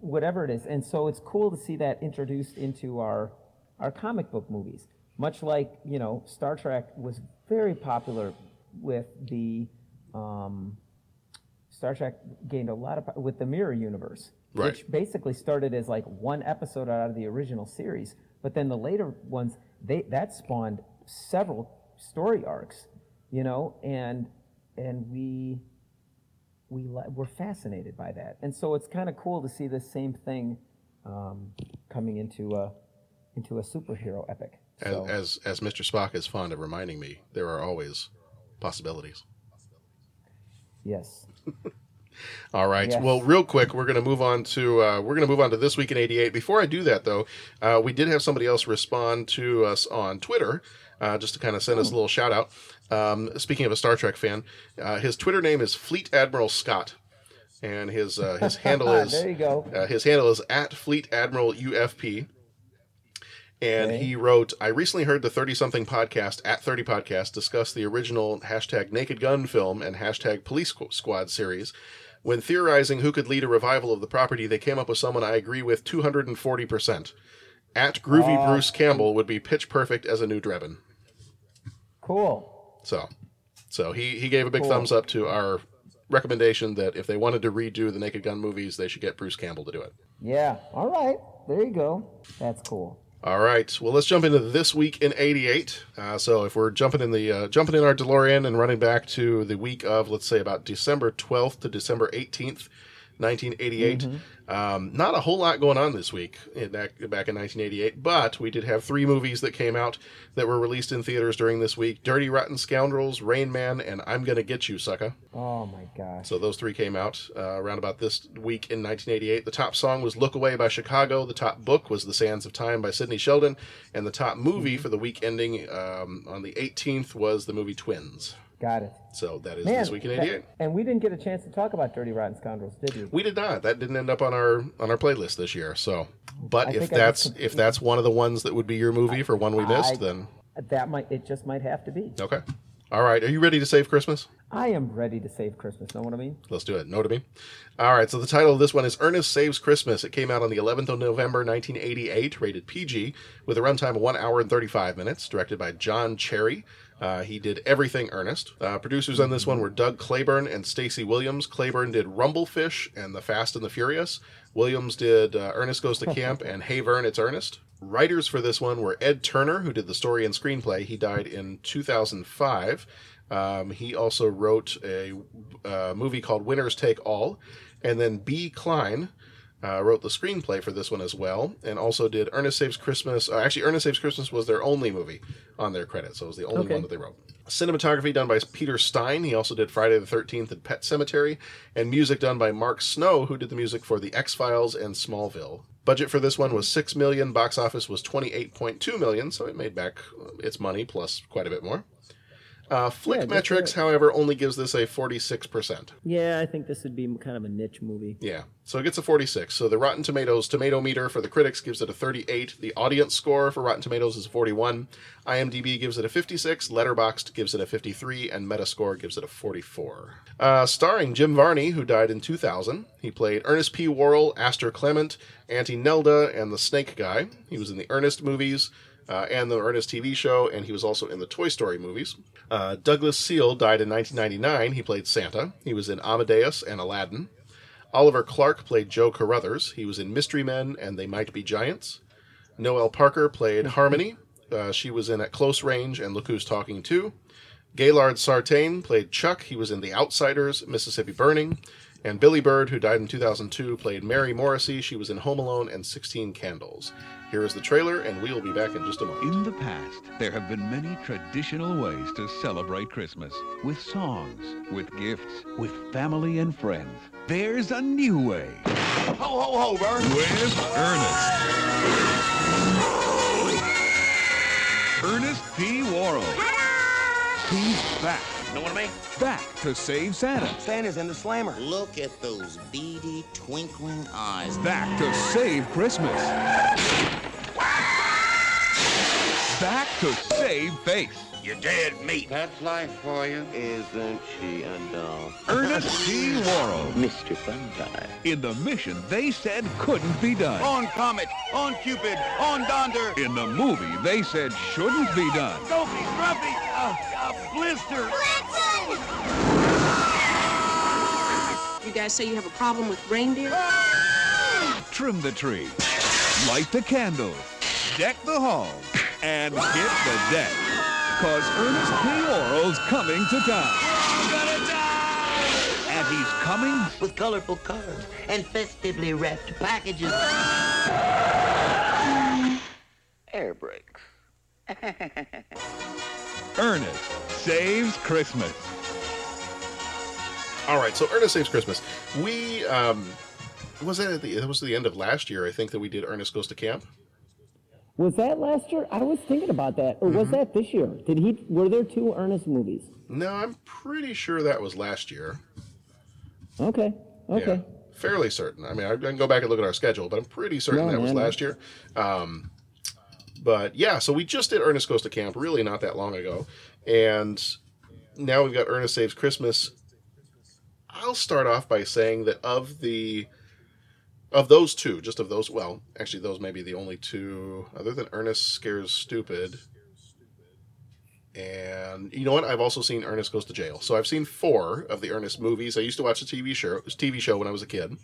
whatever it is, and so it's cool to see that introduced into our our comic book movies. Much like you know, Star Trek was very popular with the um, Star Trek gained a lot of with the Mirror Universe, Right. which basically started as like one episode out of the original series, but then the later ones they that spawned several story arcs, you know, and and we we li- we're fascinated by that, and so it's kind of cool to see the same thing um, coming into a into a superhero epic. As, So, as as Mr. Spock is fond of reminding me, there are always possibilities. yes. All right. Yes. Well, real quick, we're going to move on to uh, we're going to move on to this week in '88. Before I do that, though, uh, we did have somebody else respond to us on Twitter, uh, just to kind of send us a little shout out. Um, speaking of a Star Trek fan, uh, his Twitter name is Fleet Admiral Scott, and his uh, his handle is There you go. Uh, his handle is at Fleet Admiral UFP. And Okay. he wrote, I recently heard the 30 something podcast, at 30 podcast, discuss the original hashtag Naked Gun film and hashtag Police Squad series. When theorizing who could lead a revival of the property, they came up with someone I agree with 240%. At Groovy. Bruce Campbell would be pitch perfect as a new Drebin. Cool. So, so he, he gave a big Cool. thumbs up to our recommendation that if they wanted to redo the Naked Gun movies, they should get Bruce Campbell to do it. Yeah. All right. There you go. That's cool. All right. Well, let's jump into this week in '88. Uh, so, if we're jumping in the uh, jumping in our DeLorean and running back to the week of, let's say, about December 12th to December 18th, 1988. Um, not a whole lot going on this week in, back, back in 1988, but we did have three movies that came out that were released in theaters during this week: Dirty Rotten Scoundrels, Rain Man, and I'm Gonna Git You, Sucka. Oh my gosh. So those three came out uh, around about this week in 1988. The top song was "Look Away" by Chicago. The top book was "The Sands of Time" by Sidney Sheldon, and the top movie Mm-hmm. for the week ending um, on the 18th was the movie Twins. Got it. So that is Man, this week in that- '88. and we didn't get a chance to talk about Dirty Rotten Scoundrels, did we? We did not. That didn't end up on our on our playlist this year. So, but I if that's just- if that's one of the ones that would be your movie for one we missed, I- then That might it just might have to be. okay. All right. Are you ready to save Christmas? I am ready to save Christmas. Know what I mean? Let's do it. No to me. All right. So the title of this one is Ernest Saves Christmas. It came out on the 11th of November, 1988, rated PG, with a runtime of one hour and 35 minutes. Directed by John Cherry. Uh, he did everything Ernest. Uh, producers on this one were Doug Claybourne and Stacy Williams. Claybourne did Rumblefish and The Fast and the Furious. Williams did uh, Ernest Goes to Camp and Hey Vern, It's Ernest. Writers for this one were Ed Turner, who did the story and screenplay. He died in 2005. Um, he also wrote a uh, movie called Winners Take All. And then B. Kline uh, wrote the screenplay for this one as well, and also did Ernest Saves Christmas. Uh, actually, Ernest Saves Christmas was their only movie on their credit, so it was the only Okay. one that they wrote. Cinematography done by Peter Stein. He also did Friday the 13th and Pet Sematary, and music done by Mark Snow, who did the music for The X Files and Smallville. Budget for this one was six million. Box office was 28.2 million, so it made back its money plus quite a bit more. Uh, Flick Yeah, Metrics, however, only gives this a 46%. Yeah, I think this would be kind of a niche movie. Yeah. So it gets a 46. So the Rotten Tomatoes tomato meter for the critics gives it a 38. The audience score for Rotten Tomatoes is 41. IMDb gives it a 56. Letterboxd gives it a 53. And Metascore gives it a 44. Uh, starring Jim Varney, who died in 2000. He played Ernest P. Worrell, Astor Clement, Auntie Nelda, and the Snake Guy. He was in the Ernest movies. Uh, and the Ernest TV show, and he was also in the Toy Story movies. Uh, Douglas Seale died in 1999. He played Santa. He was in Amadeus and Aladdin. Oliver Clark played Joe Carruthers. He was in Mystery Men and They Might Be Giants. Noelle Parker played Harmony. Uh, she was in At Close Range and Look Who's Talking Too. Gaylord Sartain played Chuck. He was in The Outsiders, Mississippi Burning. And Billie Bird, who died in 2002, played Mary Morrissey. She was in Home Alone and 16 Candles. Here is the trailer, and we will be back in just a moment. In the past, there have been many traditional ways to celebrate Christmas with songs, with gifts, with family and friends. There's a new way. Ho, ho, ho, Bert. With Ernest. Ernest P. Worrell. He's back. Know what I mean? Back to save Santa. Santa's in the slammer. Look at those beady, twinkling eyes. Back to save Christmas. Back to save face. You're dead meat. That's life for you. Isn't she a doll? Ernest P. Worrell. Mr. Funtime. In the mission they said couldn't be done. On Comet, on Cupid, on Donder. In the movie they said shouldn't be done. Sophie, Scruffy, uh, uh, Blister. You guys say you have a problem with reindeer? Trim the tree. Light the candles. Deck the hall. And hit the deck. Cause Ernest P. Worrell's coming to town. And he's coming With colorful cards and festively wrapped packages. Air brakes. Ernest Saves Christmas. All right, so Ernest Saves Christmas. We um, was that at the it was the end of last year, I think, that we did Ernest Goes to Camp. Was that last year? I was thinking about that. Or was that this year? Did he? Were there two Ernest movies? No, I'm pretty sure that was last year. Okay. Okay. Yeah, fairly certain. I mean, I can go back and look at our schedule, but I'm pretty certain No, that was man. last year. Um, but yeah, so we just did Ernest Goes to Camp really not that long ago, and now we've got Ernest Saves Christmas. I'll start off by saying that of the of those two, just of those, well, actually, those may be the only two, other than Ernest Scares Stupid. And you know what? I've also seen Ernest Goes to Jail. So I've seen four of the Ernest movies. I used to watch the TV show, TV show when I was a kid.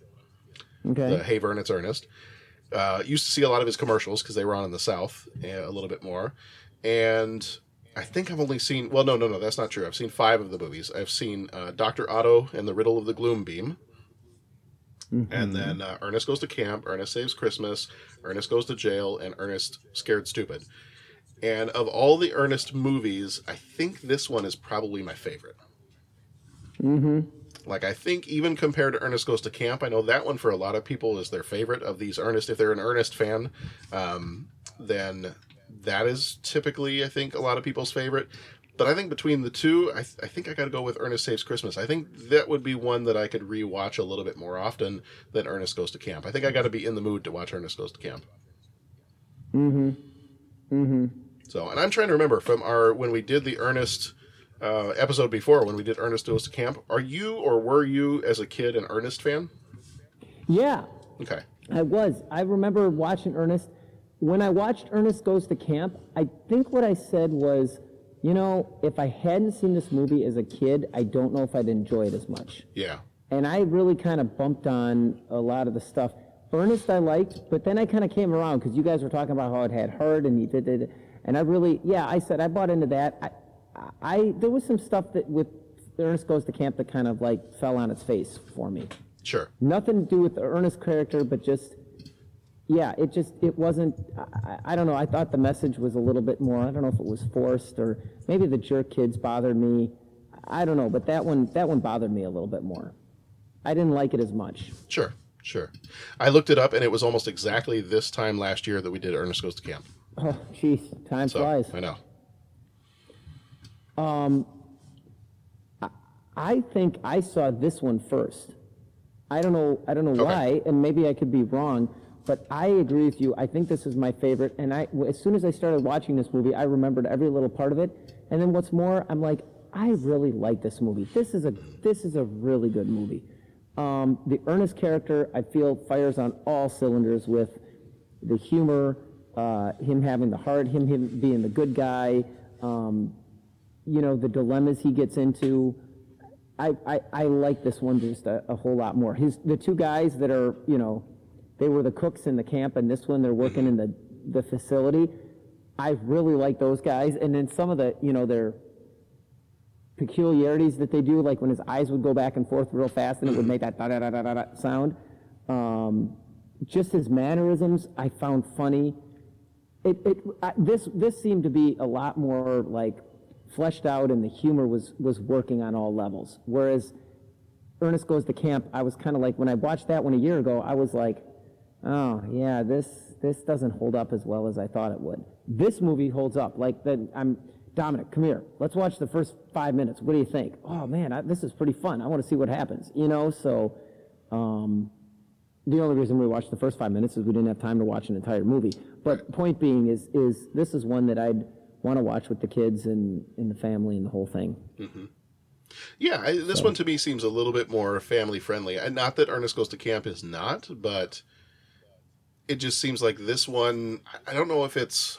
Okay. The Hey Vern, It's Ernest. Uh, used to see a lot of his commercials because they were on in the South uh, a little bit more. And I think I've only seen, well, no, no, no, that's not true. I've seen five of the movies. I've seen uh, Dr. Otto and the Riddle of the Gloom Beam. And then uh, Ernest Goes to Camp, Ernest Saves Christmas, Ernest Goes to Jail, and Ernest Scared Stupid. And of all the Ernest movies, I think this one is probably my favorite. Mm-hmm. Like I think even compared to Ernest Goes to Camp, I know that one for a lot of people is their favorite of these Ernest. If they're an Ernest fan, um, then that is typically I think a lot of people's favorite. But I think between the two, I, th- I think I got to go with Ernest Saves Christmas. I think that would be one that I could rewatch a little bit more often than Ernest Goes to Camp. I think I got to be in the mood to watch Ernest Goes to Camp. Mm-hmm. Mm-hmm. So, and I'm trying to remember from our when we did the Ernest uh, episode before, when we did Ernest Goes to Camp. Are you or were you as a kid an Ernest fan? Yeah, Okay. I was. I remember watching Ernest. When I watched Ernest Goes to Camp, I think what I said was, you know, if I hadn't seen this movie as a kid, I don't know if I'd enjoy it as much. Yeah. And I really kind of bumped on a lot of the stuff. Ernest I liked, but then I kind of came around because you guys were talking about how it had hurt and you did it. And I really, yeah, I said I bought into that. I, I there was some stuff that with Ernest Goes to Camp that kind of like fell on its face for me. Sure. Nothing to do with the Ernest character, but just, yeah, it just, it wasn't, I, I don't know, I thought the message was a little bit more, I don't know if it was forced or maybe the jerk kids bothered me. I don't know, but that one, that one bothered me a little bit more. I didn't like it as much. Sure. Sure. I looked it up and it was almost exactly this time last year that we did Ernest Goes to Camp. Oh, jeez, time So, flies. I know. Um, I, I think I saw this one first. I don't know. I don't know why, and maybe I could be wrong, but I agree with you. I think this is my favorite. And I, as soon as I started watching this movie, I remembered every little part of it. And then what's more, I'm like, I really like this movie. This is a this is a really good movie. Um, the Ernest character, I feel, fires on all cylinders with the humor, uh, him having the heart, him, him being the good guy, um, you know, the dilemmas he gets into. I, I, I like this one just a, a whole lot more. His the two guys that are you know, they were the cooks in the camp, and this one they're working in the the facility. I really like those guys, and then some of the you know their peculiarities that they do, like when his eyes would go back and forth real fast, and it would make that da da da da da sound. Um, just his mannerisms, I found funny. It, it I, this this seemed to be a lot more like fleshed out, and the humor was was working on all levels. Whereas Ernest Goes to Camp, I was kind of like when I watched that one a year ago, I was like, oh yeah, this this doesn't hold up as well as I thought it would. This movie holds up. Like then I'm Dominic, come here. Let's watch the first five minutes. What do you think? Oh man, I, this is pretty fun. I want to see what happens. You know, so. Um, the only reason we watched the first five minutes is we didn't have time to watch an entire movie. But point being is, is this is one that I'd want to watch with the kids and, and the family and the whole thing. Mm-hmm. Yeah, I, this So- one to me seems a little bit more family friendly. And not that Ernest Goes to Camp is not, but it just seems like this one. I- don't know if it's.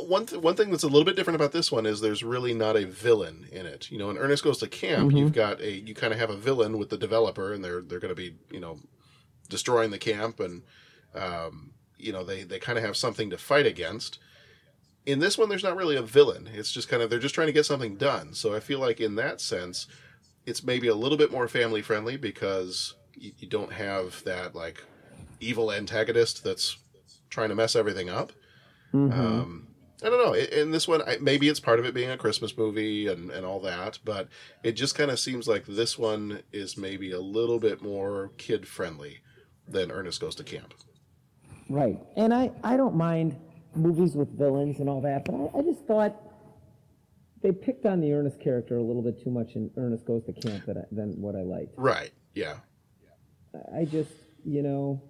One th- one thing that's a little bit different about this one is there's really not a villain in it. You know, in Ernest Goes to Camp, Mhm. you've got a you kind of have a villain with the developer, and they're they're going to be you know destroying the camp, and um, you know they they kind of have something to fight against in this one there's not really a villain it's just kind of they're just trying to get something done so i feel like in that sense it's maybe a little bit more family friendly because you, you don't have that like evil antagonist that's trying to mess everything up Mhm. um, I don't know. In in this one, I, maybe it's part of it being a Christmas movie and, and all that, but it just kind of seems like this one is maybe a little bit more kid friendly than Ernest Goes to Camp. Right. And I, I don't mind movies with villains and all that, but I, I just thought they picked on the Ernest character a little bit too much in Ernest Goes to Camp that I, than what I liked. Right. Yeah. I just, you know,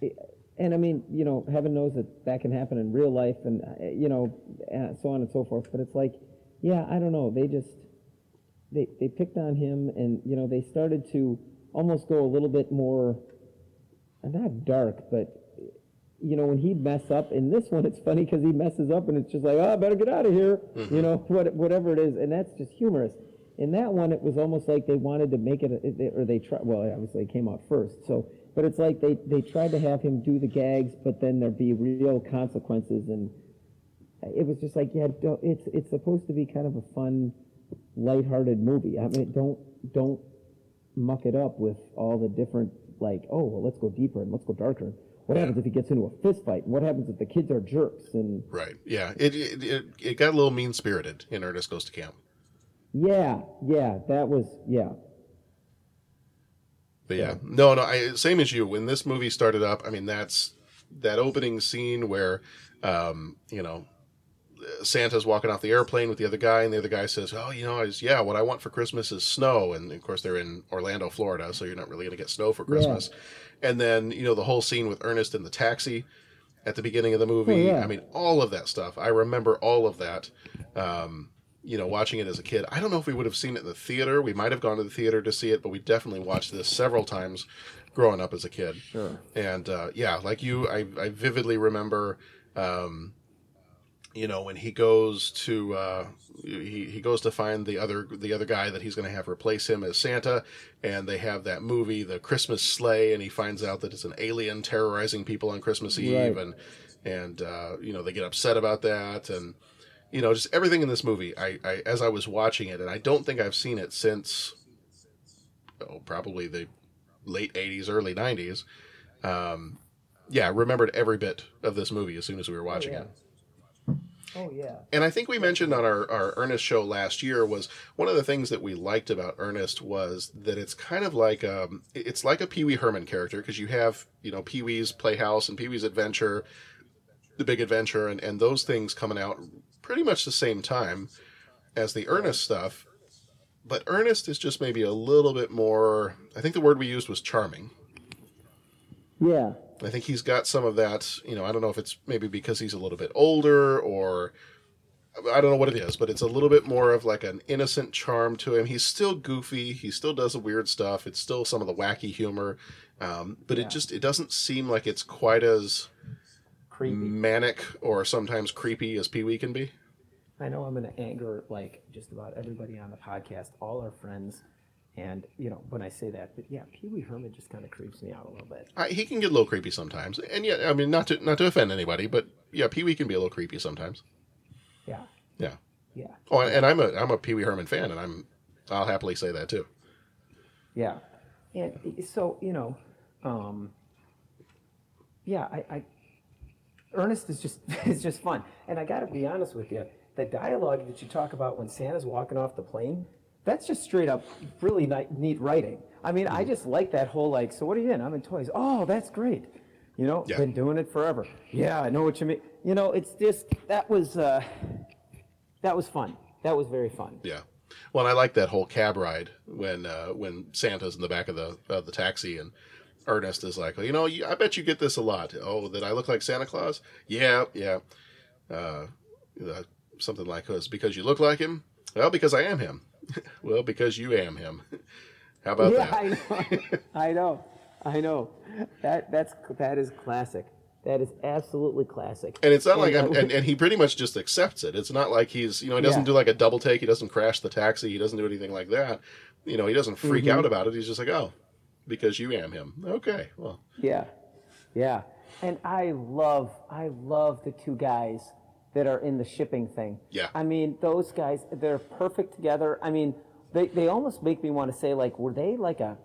it- and I mean, you know, heaven knows that that can happen in real life and, uh, you know, uh, so on and so forth. But it's like, yeah, I don't know. They just, they, they picked on him and, you know, they started to almost go a little bit more, uh, not dark, but, you know, when he'd mess up, in this one, it's funny because he messes up and it's just like, oh, I better get out of here, you know, what, whatever it is. And that's just humorous. In that one, it was almost like they wanted to make it, a, or they tried, well, obviously it came out first. So, but it's like they, they tried to have him do the gags, but then there'd be real consequences. And it was just like, yeah, it's, it's supposed to be kind of a fun, lighthearted movie. I mean, don't, don't muck it up with all the different, like, oh, well, let's go deeper and let's go darker. What happens if he gets into a fist fight? What happens if the kids are jerks? And Right. Yeah. It it, it, it got a little mean spirited in Ernest Goes to Camp. Yeah, yeah, that was, yeah. But yeah, no, no. I, same as you. When this movie started up, I mean, that's that opening scene where, um, you know, Santa's walking off the airplane with the other guy, and the other guy says, "Oh, you know, I was, yeah, what I want for Christmas is snow." And of course, they're in Orlando, Florida, so you're not really going to get snow for Yeah. Christmas. And then you know the whole scene with Ernest in the taxi at the beginning of the movie. Oh, yeah. I mean, all of that stuff. I remember all of that. Um, you know, watching it as a kid. I don't know if we would have seen it in the theater. We might have gone to the theater to see it, but we definitely watched this several times growing up as a kid. Sure. And uh, yeah, like you, I, I vividly remember, um, you know, when he goes to uh, he he goes to find the other the other guy that he's going to have replace him as Santa, and they have that movie, The Christmas Sleigh, and he finds out that it's an alien terrorizing people on Christmas Eve, Right. and and uh, you know they get upset about that, and you know just everything in this movie. I, I as I was watching it, and I don't think I've seen it since oh probably the late '80s, early '90s. Um, yeah, I remembered every bit of this movie as soon as we were watching yeah. it. Oh, yeah. And I think we mentioned on our, our Ernest show last year was one of the things that we liked about Ernest was that it's kind of like um it's like a Pee Wee Herman character because you have you know Pee Wee's Playhouse and Pee Wee's Adventure, The Big Adventure, and and those things coming out pretty much the same time as the Ernest stuff. But Ernest is just maybe a little bit more. I think the word we used was charming. Yeah. I think he's got some of that. You know, I don't know if it's maybe because he's a little bit older or I don't know what it is, but it's a little bit more of like an innocent charm to him. He's still goofy. He still does the weird stuff. It's still some of the wacky humor, um, but it just it doesn't seem like it's quite as creepy, manic, or sometimes creepy as Pee Wee can be. I know I'm going to anger like just about everybody on the podcast, all our friends, and you know when I say that, but yeah, Pee Wee Herman just kind of creeps me out a little bit. I, he can get a little creepy sometimes, and yeah, I mean not to not to offend anybody, but yeah, Pee Wee can be a little creepy sometimes. Yeah. Yeah. Yeah. Oh, and I'm a I'm a Pee Wee Herman fan, and I'm I'll happily say that too. Yeah, and so you know, um, yeah, I, I Ernest is just is just fun, and I got to be honest with you, the dialogue that you talk about when Santa's walking off the plane, that's just straight up really neat writing. I mean, I just like that whole like, so what are you in? I'm in toys. Oh, that's great. You know, Yeah. been doing it forever. Yeah, I know what you mean. You know, it's just that was uh, that was fun. That was very fun. Yeah. Well, and I like that whole cab ride when uh, when Santa's in the back of the of the taxi and Ernest is like, you know, you, I bet you get this a lot. Oh, that I look like Santa Claus? Yeah, yeah. Uh, uh, something like this because you look like him. Well, because I am him. well, because you am him. How about yeah, that? I know. I know. I know. That that's that is classic. That is absolutely classic. And it's not like, uh, I'm, and, and he pretty much just accepts it. It's not like he's, you know, he doesn't Yeah. do like a double take. He doesn't crash the taxi. He doesn't do anything like that. You know, he doesn't freak Mhm. out about it. He's just like, oh, because you am him. Okay, well, Yeah, yeah. And I love, I love the two guys that are in the shipping thing. Yeah. I mean, those guys, they're perfect together. I mean, they, they almost make me want to say, like, were they like a,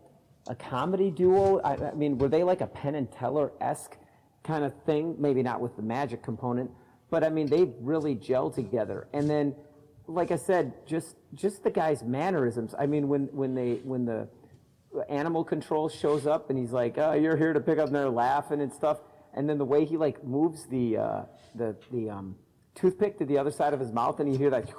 a comedy duo? I, I mean, were they like a Penn and Teller esque kind of thing? Maybe not with the magic component, but I mean, they really gel together. And then, like I said, just just the guy's mannerisms. I mean, when when they when the animal control shows up and he's like, "Oh, you're here to pick up," and they're laughing and stuff. And then the way he like moves the uh, the the um, toothpick to the other side of his mouth, and you hear that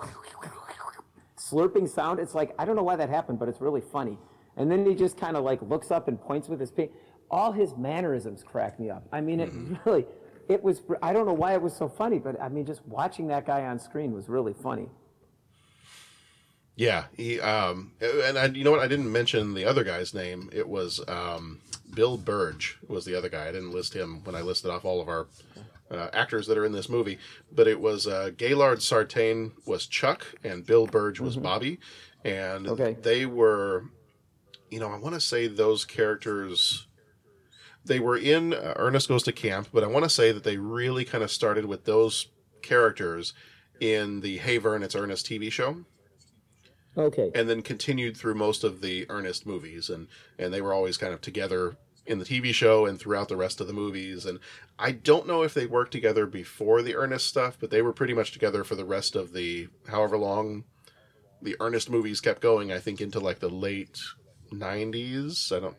slurping sound. It's like I don't know why that happened, but it's really funny. And then he just kind of like looks up and points with his pink. All his mannerisms crack me up. I mean, it really, it was. I don't know why it was so funny, but I mean, just watching that guy on screen was really funny. yeah. He, um, and I, you know what? I didn't mention the other guy's name. It was um, Bill Byrge was the other guy. I didn't list him when I listed off all of our uh, actors that are in this movie, but it was uh, Gaylord Sartain was Chuck and Bill Byrge was Mhm. Bobby, and Okay. they were, you know, I want to say those characters. They were in uh, Ernest Goes to Camp, but I want to say that they really kind of started with those characters in the Hey Vern, It's Ernest TV show Okay. and then continued through most of the Ernest movies, and and they were always kind of together in the TV show and throughout the rest of the movies. And I don't know if they worked together before the Ernest stuff, but they were pretty much together for the rest of the however long the Ernest movies kept going. I think into like the late '90s. I don't.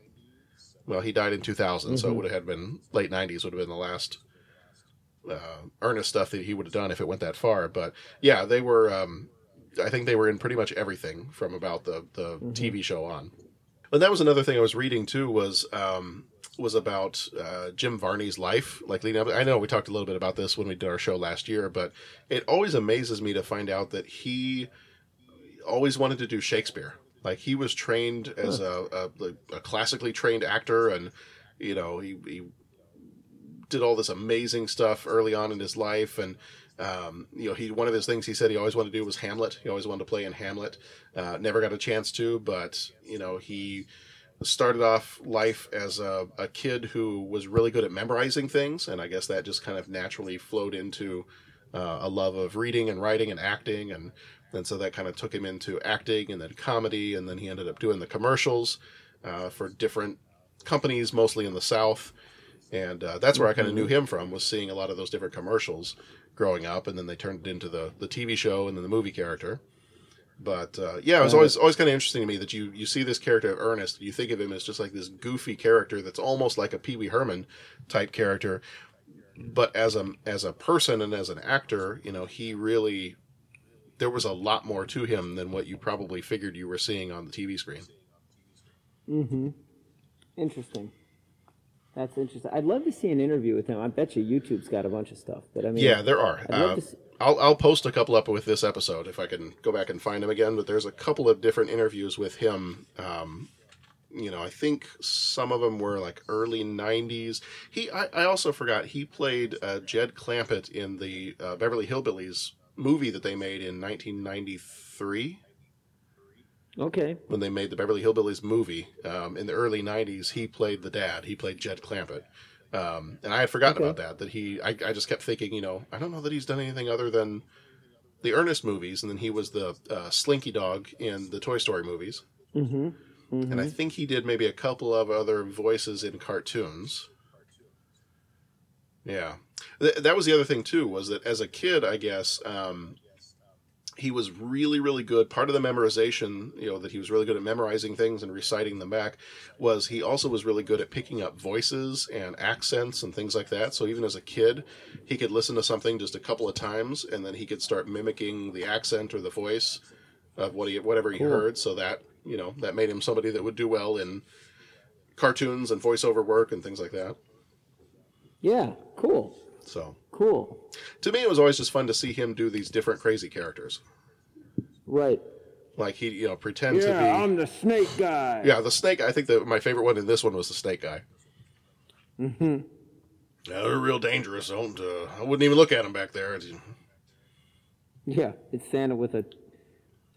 Well, he died in 2000, so it Mhm. would have been late '90s. Would have been the last uh, Ernest stuff that he would have done if it went that far. But yeah, they were. Um, I think they were in pretty much everything from about the the TV show on. And that was another thing I was reading too was um, was about uh, Jim Varney's life, like leading up. I know we talked a little bit about this when we did our show last year, but it always amazes me to find out that he always wanted to do Shakespeare. Like he was trained as a, a, a classically trained actor, and you know he, he did all this amazing stuff early on in his life and um, you know he one of his things he said he always wanted to do was hamlet. He always wanted to play in hamlet. Uh, never got a chance to but you know he started off life as a, a kid who was really good at memorizing things and i guess that just kind of naturally flowed into uh, a love of reading and writing and acting and and so that kind of took him into acting and then comedy and then he ended up doing the commercials uh, for different companies mostly in the south and uh, that's where I kind of knew him from was seeing a lot of those different commercials growing up, and then they turned it into the the TV show and then the movie character. But uh, yeah, it was always always kind of interesting to me that you you see this character of Ernest, you think of him as just like this goofy character that's almost like a Pee Wee Herman type character, but as a as a person and as an actor, you know, he really there was a lot more to him than what you probably figured you were seeing on the TV screen. Mm-hmm. Interesting. That's interesting. I'd love to see an interview with him. I bet you YouTube's got a bunch of stuff. But I mean, yeah, there are. Uh, see, I'll I'll post a couple up with this episode if I can go back and find him again. But there's a couple of different interviews with him. Um, you know, I think some of them were like early '90s. He, I, I also forgot he played uh, Jed Clampett in the uh, Beverly Hillbillies movie that they made in 1993 Okay. when they made the Beverly Hillbillies movie um, in the early '90s. He played the dad. He played Jed Clampett, um, and I had forgotten Okay. about that. That he, I, I just kept thinking, you know, I don't know that he's done anything other than the Ernest movies, and then he was the uh, Slinky Dog in the Toy Story movies, Mm-hmm. and I think he did maybe a couple of other voices in cartoons. Yeah, Th- that was the other thing too. Was that as a kid, I guess. Um, he was really really good part of the memorization you know that he was really good at memorizing things and reciting them back was he also was really good at picking up voices and accents and things like that so even as a kid he could listen to something just a couple of times and then he could start mimicking the accent or the voice of what he whatever he Cool. heard so that you know that made him somebody that would do well in cartoons and voiceover work and things like that Yeah. Cool. So Cool. to me it was always just fun to see him do these different crazy characters Right. like he you know pretend to be Yeah, I'm the snake guy. Yeah, the snake. I think that my favorite one in this one was the snake guy. Mm-hmm. Yeah, they're real dangerous. Don't. Uh, I wouldn't even look at them back there. It's- Yeah, it's Santa with a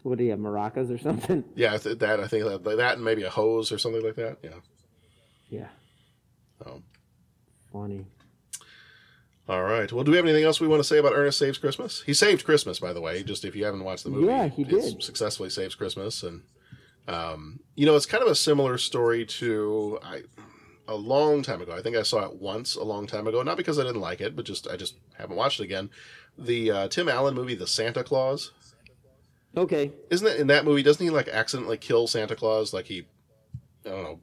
what do you have, maracas or something? Yeah, th- that I think that, that and maybe a hose or something like that. Yeah. Yeah. Oh. Funny. All right. Well, do we have anything else we want to say about Ernest Saves Christmas? He saved Christmas, by the way. Just if you haven't watched the movie, Yeah, he did. successfully saves Christmas, and um, you know, it's kind of a similar story to I a long time ago. I think I saw it once a long time ago, not because I didn't like it, but just I just haven't watched it again. The uh, Tim Allen movie, The Santa Claus. Okay. Isn't it in that movie? Doesn't he like accidentally kill Santa Claus? Like he, I don't know,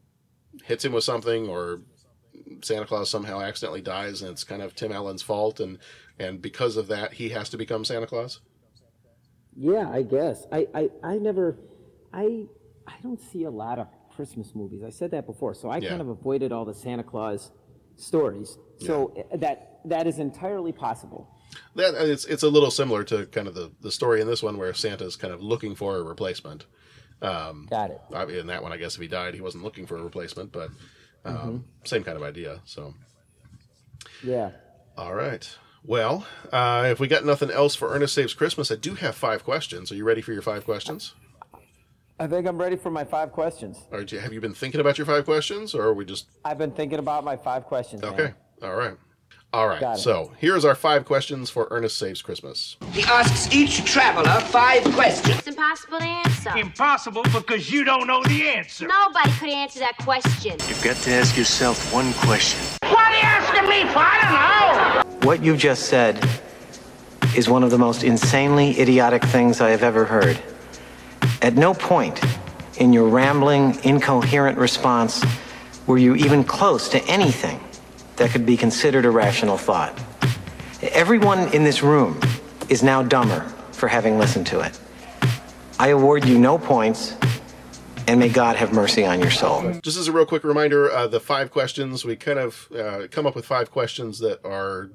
hits him with something, or Santa Claus somehow accidentally dies, and it's kind of Tim Allen's fault, and and because of that, he has to become Santa Claus. Yeah, I guess. I, I, I never I I don't see a lot of Christmas movies. I said that before. So I Yeah. kind of avoided all the Santa Claus stories. So uh, that that is entirely possible. That it's it's a little similar to kind of the the story in this one where Santa's kind of looking for a replacement. Um, Got it. In that one, I guess if he died, he wasn't looking for a replacement, but um, Mhm. same kind of idea. So. Yeah. All right. Well, uh, if we got nothing else for Ernest Saves Christmas, I do have five questions. Are you ready for your five questions? I think I'm ready for my five questions. Do you- have you been thinking about your five questions, or are we just I've been thinking about my five questions. man. okay? All right. All right. So here's our five questions for Ernest Saves Christmas. He asks each traveler five questions. It's impossible to answer. Impossible because you don't know the answer. Nobody could answer that question. You've got to ask yourself one question. What are you asking me for? I don't know. What you just said is one of the most insanely idiotic things I have ever heard. At no point in your rambling, incoherent response were you even close to anything that could be considered a rational thought. Everyone in this room is now dumber for having listened to it. I award you no points, and may God have mercy on your soul. Just as a real quick reminder, uh, the five questions we kind of uh, come up with five questions that are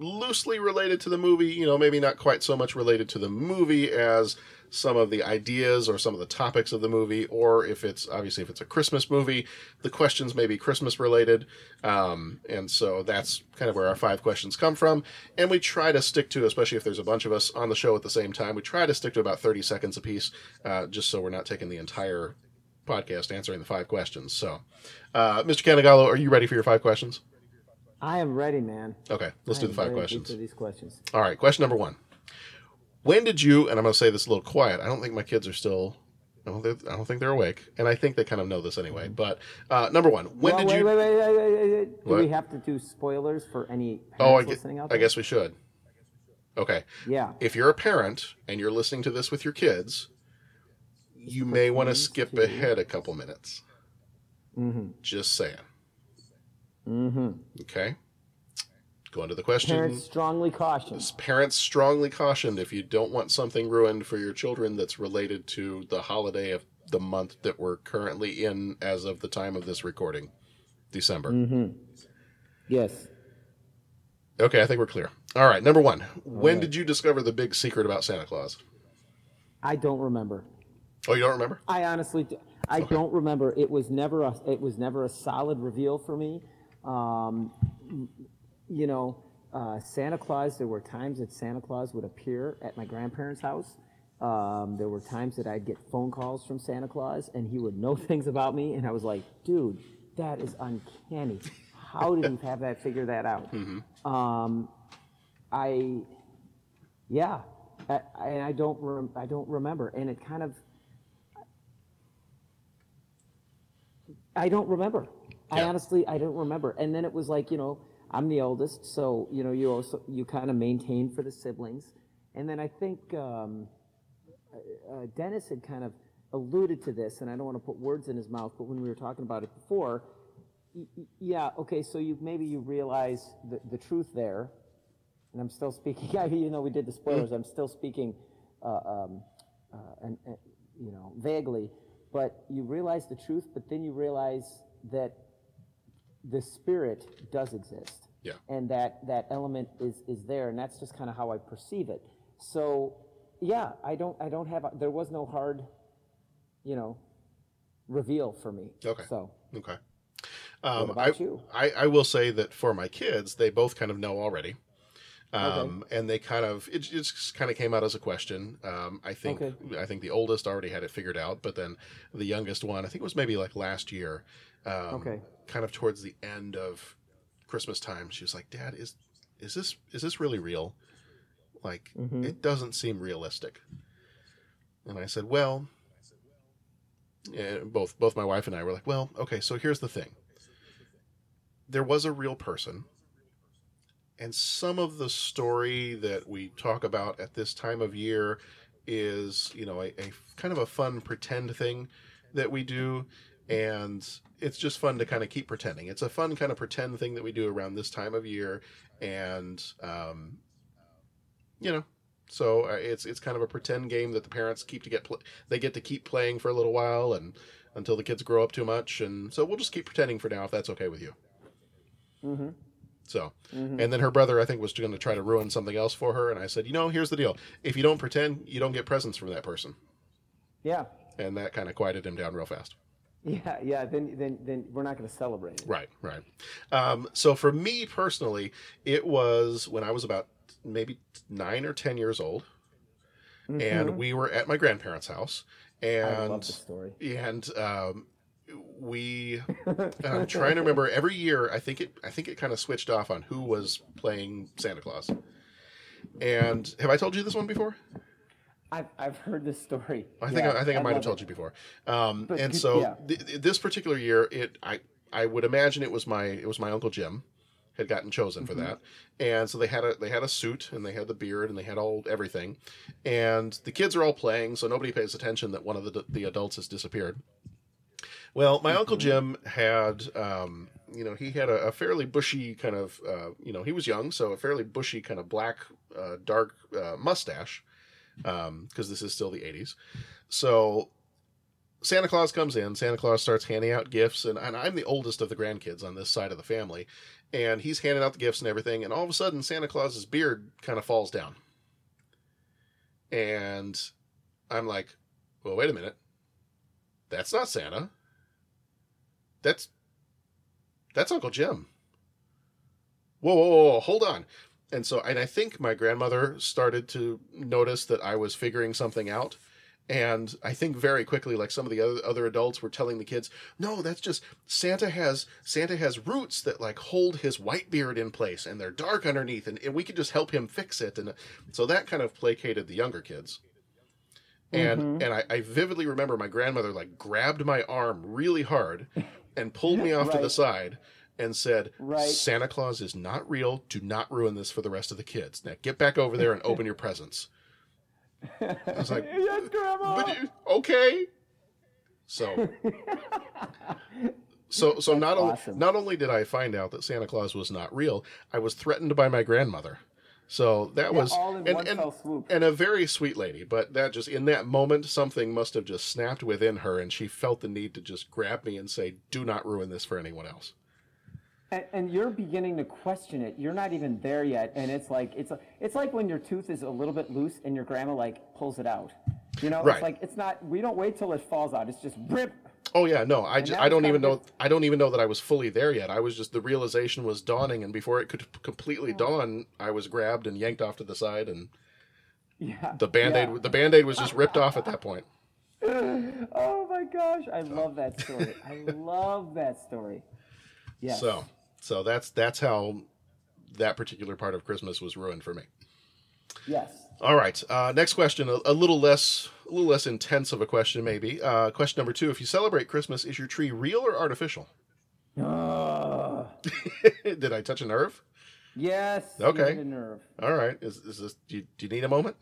loosely related to the movie. You know, maybe not quite so much related to the movie as some of the ideas or some of the topics of the movie, or if it's obviously if it's a Christmas movie, the questions may be Christmas related. Um, and so that's kind of where our five questions come from. And we try to stick to, especially if there's a bunch of us on the show at the same time, we try to stick to about 30 seconds apiece, uh, just so we're not taking the entire podcast answering the five questions. So, uh, Mr. Canigallo, are you ready for your five questions? I am ready, man. Okay, let's I do the five questions. these questions. All right, question number one. When did you? And I'm going to say this a little quiet. I don't think my kids are still. I don't, think, I don't think they're awake, and I think they kind of know this anyway. But uh, number one, when well, did wait, you? Wait, wait, wait, wait, wait. Do What? we have to do spoilers for any parents oh, I, gue- listening out I guess we should. Okay. Yeah. If you're a parent and you're listening to this with your kids, you may want to skip ahead a couple minutes. Mm-hmm. Just saying. Mm-hmm. Okay. Go into the question. Parents strongly cautioned. Parents strongly cautioned if you don't want something ruined for your children that's related to the holiday of the month that we're currently in as of the time of this recording, December. Mm-hmm. Yes. Okay, I think we're clear. All right, number one. When right. did you discover the big secret about Santa Claus? I don't remember. Oh, you don't remember? I honestly, I don't remember. It was never a, it was never a solid reveal for me. Um, you know, uh, Santa Claus, there were times that Santa Claus would appear at my grandparents' house. Um, there were times that I'd get phone calls from Santa Claus and he would know things about me. And I was like, dude, that is uncanny. How did he have that figure that out? Um, I, yeah, I, I don't rem- I don't remember, and it kind of I don't remember. I honestly I don't remember. And then it was like you know I'm the oldest, so you know you also you kind of maintain for the siblings, and then I think um, uh, Dennis had kind of alluded to this, and I don't want to put words in his mouth, but when we were talking about it before, y- y- yeah, okay, so you maybe you realize the, the truth there, and I'm still speaking. I you know, we did the spoilers. I'm still speaking, uh, um, uh, and, and you know, vaguely. But you realize the truth, but then you realize that the spirit does exist, Yeah. and that that element is is there, and that's just kind of how I perceive it. So, yeah, I don't I don't have a, there was no hard, you know, reveal for me. Okay. So Okay. Um, about I, you? I, I will say that for my kids, they both kind of know already. Um, and they kind of it, it just kind of came out as a question. Um, I think Okay. I think the oldest already had it figured out, but then the youngest one, I think it was maybe like last year. Um, Okay. Kind of towards the end of Christmas time, she was like, "Dad, is is this is this really real? Like, Mhm. it doesn't seem realistic." And I said, "Well." Both both my wife and I were like, well, okay, so here's the thing. There was a real person, and some of the story that we talk about at this time of year is, you know, a, a kind of a fun pretend thing that we do, and it's just fun to kind of keep pretending. It's a fun kind of pretend thing that we do around this time of year, and um, you know, so uh, it's it's kind of a pretend game that the parents keep to get pl- they get to keep playing for a little while and until the kids grow up too much, and so we'll just keep pretending for now if that's okay with you. Mm-hmm. So, Mhm. and then her brother I think was going to try to ruin something else for her, and I said, you know, here's the deal: if you don't pretend, you don't get presents from that person, Yeah. and that kind of quieted him down real fast. Yeah, yeah. Then, then, then we're not going to celebrate it. Right, right. Um, so for me personally, it was when I was about maybe nine or ten years old, and Mhm. we were at my grandparents' house, and love this story. and um, we. I'm trying to remember. Every year, I think it. I think it kind of switched off on who was playing Santa Claus. And have I told you this one before? I've, I've heard this story. I think Yeah, I, I think I might have told it. you before. Um, But and so yeah. th- th- this particular year, it I I would imagine it was my it was my uncle Jim had gotten chosen for Mhm. that, and so they had a they had a suit and they had the beard and they had all everything, and the kids are all playing, so nobody pays attention that one of the the adults has disappeared. Well, my uncle Jim had, um, you know, he had a, a fairly bushy kind of, uh, you know, he was young, so a fairly bushy kind of black, uh, dark uh, mustache, because this is still the 80s. So Santa Claus comes in, Santa Claus starts handing out gifts, and, and I'm the oldest of the grandkids on this side of the family, and he's handing out the gifts and everything, and all of a sudden Santa Claus's beard kind of falls down. And I'm like, well, wait a minute. That's not Santa. That's that's Uncle Jim. Whoa, whoa, whoa, hold on. And so, and I think my grandmother started to notice that I was figuring something out. And I think very quickly, like some of the other, other adults were telling the kids, no, that's just Santa has Santa has roots that like hold his white beard in place, and they're dark underneath, and, and we could just help him fix it. And so that kind of placated the younger kids and Mhm. and I, I vividly remember my grandmother like grabbed my arm really hard and pulled me off to the side and said Right. santa claus is not real do not ruin this for the rest of the kids now get back over there and open your presents i was like yes, Grandma. but you- okay so so so not only awesome. not only did i find out that santa claus was not real i was threatened by my grandmother so that Yeah, was all in and, one and, fell swoop. and a very sweet lady but that just in that moment something must have just snapped within her and she felt the need to just grab me and say do not ruin this for anyone else And, and you're beginning to question it. You're not even there yet, and it's like it's a, it's like when your tooth is a little bit loose and your grandma like pulls it out. You know, Right. it's like it's not. We don't wait till it falls out. It's just rip. Oh yeah, no, I, just, I don't even know. I don't even know that I was fully there yet. I was just the realization was dawning, and before it could completely dawn, I was grabbed and yanked off to the side, and Yeah. the band aid the band aid was just ripped off at that point. oh my gosh, I love that story. I love that story. Yeah. So so that's that's how that particular part of Christmas was ruined for me. Yes. All right. Uh, next question, a, a little less, a little less intense of a question, maybe. Uh, question number two: If you celebrate Christmas, is your tree real or artificial? Uh, Did I touch a nerve? yes. Okay. a nerve. All right. Is, is this? Do you, do you need a moment?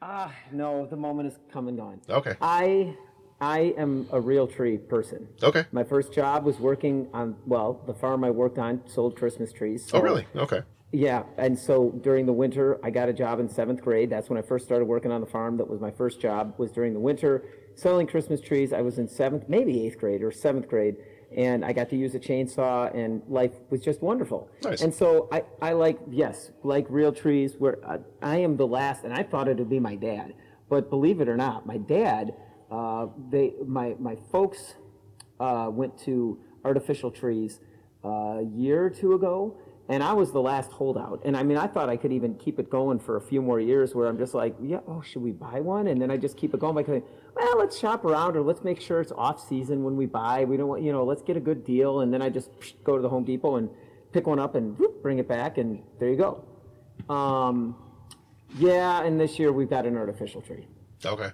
Ah, no, the moment is come and gone. Okay. I I am a real tree person. Okay. My first job was working on well, the farm I worked on sold Christmas trees. Oh, really? Okay. Yeah, and so during the winter, I got a job in seventh grade. That's when I first started working on the farm. That was my first job. Was during the winter selling Christmas trees. I was in seventh, maybe eighth grade or seventh grade, and I got to use a chainsaw, and life was just wonderful. Nice. And so I, I like yes, like real trees. Where I, I am the last, and I thought it would be my dad, but believe it or not, my dad, uh, they my my folks uh, went to artificial trees uh, a year or two ago, and I was the last holdout. And I mean, I thought I could even keep it going for a few more years, where I'm just like, yeah, oh, should we buy one? And then I just keep it going by going, well, let's shop around, or let's make sure it's off season when we buy. We don't want, you know, let's get a good deal. And then I just psh, go to the Home Depot and pick one up and whoop, bring it back, and there you go. Um, yeah, and this year we've got an artificial tree. Okay.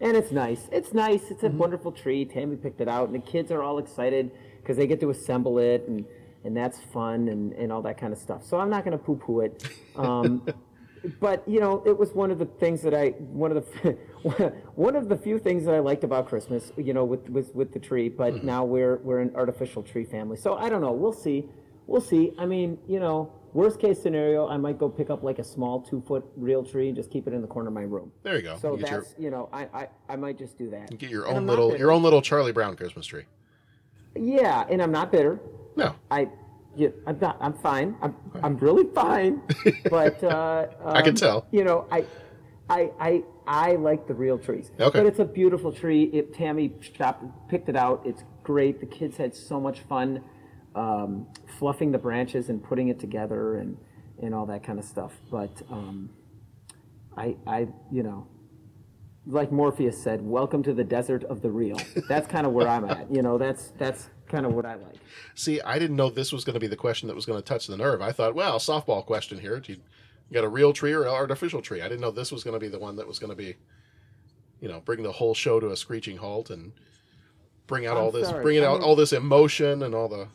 And it's nice. It's nice. It's a wonderful tree. Tammy picked it out, and the kids are all excited because they get to assemble it, and, and that's fun and, and all that kind of stuff. So I'm not going to poo poo it. Um, but, you know, it was one of the things that I, one of the, one of the few things that I liked about Christmas, you know, with, with, with the tree. But now we're, we're an artificial tree family. So I don't know. We'll see. We'll see. I mean, you know, worst case scenario, I might go pick up like a small two foot real tree and just keep it in the corner of my room. There you go. So You get your- that's you know I, I I might just do that. Get your own little your own little Charlie Brown Christmas tree. Yeah, and I'm not bitter. No. I yeah, I'm not. I'm fine. I'm I'm really fine. But uh, I can um, tell. You know, I. I, I, I like the real trees. Okay. But it's a beautiful tree. It, Tammy chopped, picked it out. It's great. The kids had so much fun um, fluffing the branches and putting it together and, and all that kind of stuff. But um, I, I, you know, like Morpheus said, welcome to the desert of the real. That's kind of where I'm at. You know, that's that's kind of what I like. See, I didn't know this was going to be the question that was going to touch the nerve. I thought, well, softball question here. Do you, you got a real tree or an artificial tree? I didn't know this was going to be the one that was going to be, you know, bring the whole show to a screeching halt and bring out I'm all this, sorry. bringing out I'm all this emotion and all the.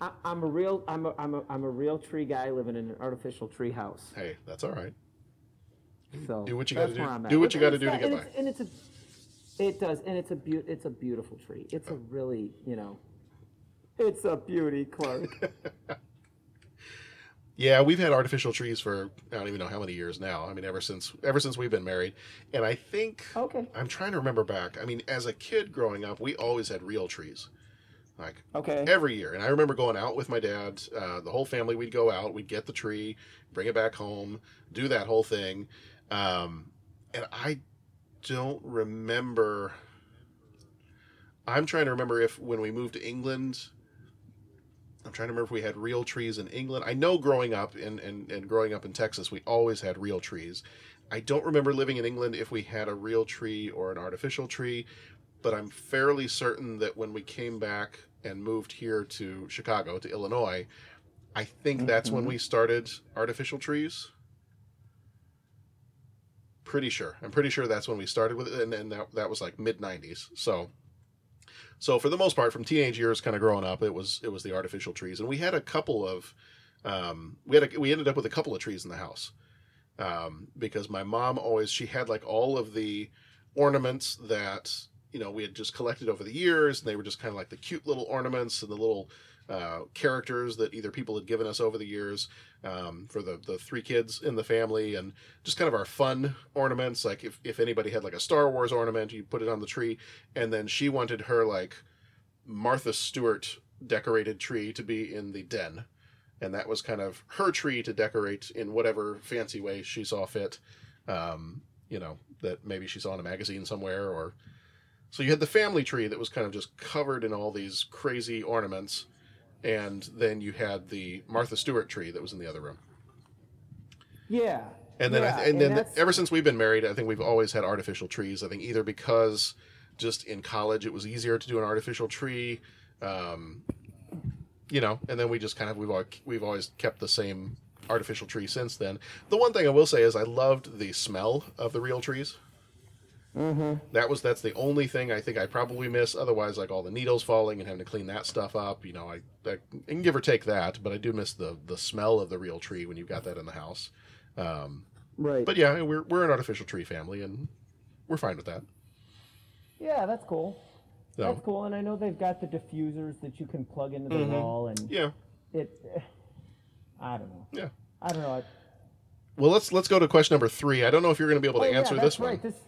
I, I'm a real I'm a, I'm a I'm a real tree guy living in an artificial tree house. Hey, that's all right. So Do what you gotta do- where I'm at. do what you gotta do to get it's- And it's a, it does, and it's a beau- it's a beautiful tree. It's a really, you know, it's a beauty, Clark. Yeah, we've had artificial trees for I don't even know how many years now. I mean, ever since ever since we've been married, and I think okay. I'm trying to remember back. I mean, as a kid growing up, we always had real trees, like Okay. every year. And I remember going out with my dad. Uh, the whole family, we'd go out, we'd get the tree, bring it back home, do that whole thing. Um, and I don't remember. I'm trying to remember if when we moved to England, I'm trying to remember if we had real trees in England. I know growing up and, and, and growing up in Texas, we always had real trees. I don't remember living in England if we had a real tree or an artificial tree, but I'm fairly certain that when we came back and moved here to Chicago, to Illinois, I think that's when Mhm. we started artificial trees. Pretty sure. I'm pretty sure that's when we started with it, and, and that, that was like mid 90s. So so for the most part, from teenage years, kind of growing up, it was it was the artificial trees, and we had a couple of um, we had a, we ended up with a couple of trees in the house um, because my mom always she had like all of the ornaments that you know we had just collected over the years, and they were just kind of like the cute little ornaments and the little uh, characters that either people had given us over the years um, for the the three kids in the family, and just kind of our fun ornaments. Like if if anybody had like a Star Wars ornament, you put it on the tree, and then she wanted her like Martha Stewart decorated tree to be in the den. And that was kind of her tree to decorate in whatever fancy way she saw fit. Um, you know, that maybe she saw in a magazine somewhere or So you had the family tree that was kind of just covered in all these crazy ornaments, and then you had the Martha Stewart tree that was in the other room. Yeah. And then, I yeah, th- and then that's- ever since we've been married, I think we've always had artificial trees. I think either because just in college it was easier to do an artificial tree, um, you know, and then we just kind of we've we've always kept the same artificial tree since then. The one thing I will say is I loved the smell of the real trees. Mm-hmm. That was that's the only thing I think I probably miss. Otherwise, like all the needles falling and having to clean that stuff up, you know, I, I can give or take that, but I do miss the the smell of the real tree when you've got that in the house. Um, Right. But yeah, we're we're an artificial tree family, and we're fine with that. Yeah, that's cool. So- That's cool, and I know they've got the diffusers that you can plug into the Mhm. wall, and Yeah. it. I don't know. Yeah. I don't know. I, Well, let's let's go to question number three. I don't know if you're going to be able to Oh, yeah, answer that's this right. one. This,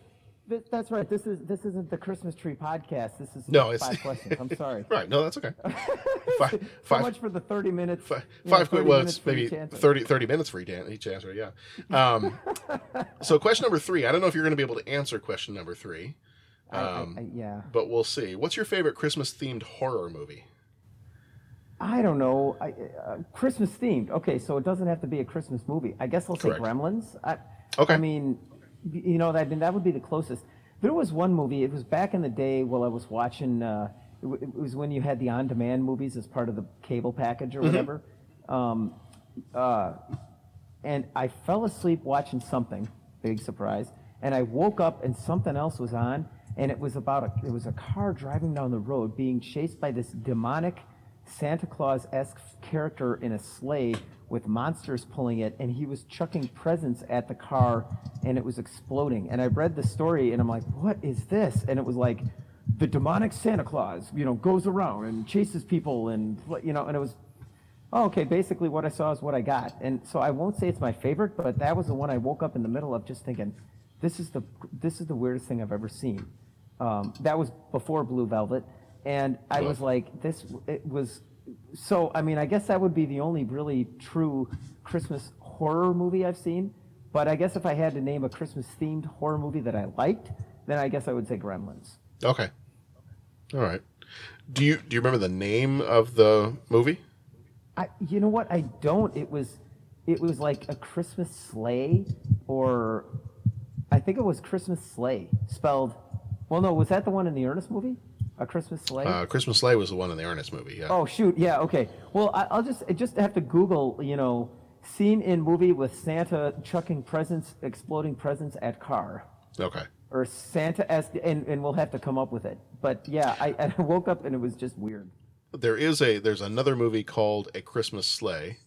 that's right. This is this isn't the Christmas tree podcast. This is No, it's- five questions. I'm sorry. Right? No, that's okay. Five, so five, much for the 30 minutes. five, you know, quick. Well, minutes it's maybe. 30, 30 minutes for each, answer. Yeah. Um, so question number three. I don't know if you're going to be able to answer question number three. I- I- Um, I- yeah. But we'll see. What's your favorite Christmas themed horror movie? I don't know. Uh, Christmas themed. Okay, so it doesn't have to be a Christmas movie. I guess I'll say Correct. Gremlins. I, Okay. I mean, you know, that, that would be the closest. There was one movie. It was back in the day while I was watching. Uh, it, w- it was when you had the on-demand movies as part of the cable package or Mhm. whatever. Um, uh, and I fell asleep watching something. Big surprise. And I woke up and something else was on, and it was about a it was a car driving down the road being chased by this demonic Santa Claus esque character in a sleigh with monsters pulling it, and he was chucking presents at the car, and it was exploding. And I read the story, and I'm like, what is this? And it was like, the demonic Santa Claus, you know, goes around and chases people, and you know, and it was Oh, okay. Basically, what I saw is what I got, and so I won't say it's my favorite, but that was the one I woke up in the middle of just thinking, this is the this is the weirdest thing I've ever seen. Um, that was before Blue Velvet, and I was like, this it was. So I mean, I guess that would be the only really true Christmas horror movie I've seen. But I guess if I had to name a Christmas themed horror movie that I liked, then I guess I would say Gremlins. Okay. All right. Do you do you remember the name of the movie? I, you know what? I don't. It was, it was like a Christmas slay, or I think it was Christmas slay spelled. Well, no, was that the one in the Ernest movie? A Christmas slay. Uh, Christmas Slay was the one in the Ernest movie. Yeah. Oh shoot! Yeah. Okay. Well, I, I'll just I just have to Google. You know, scene in movie with Santa chucking presents, exploding presents at car, Okay. or Santa as, and and we'll have to come up with it. But yeah, I, I woke up and it was just weird. There is a there's another movie called A Christmas Slay,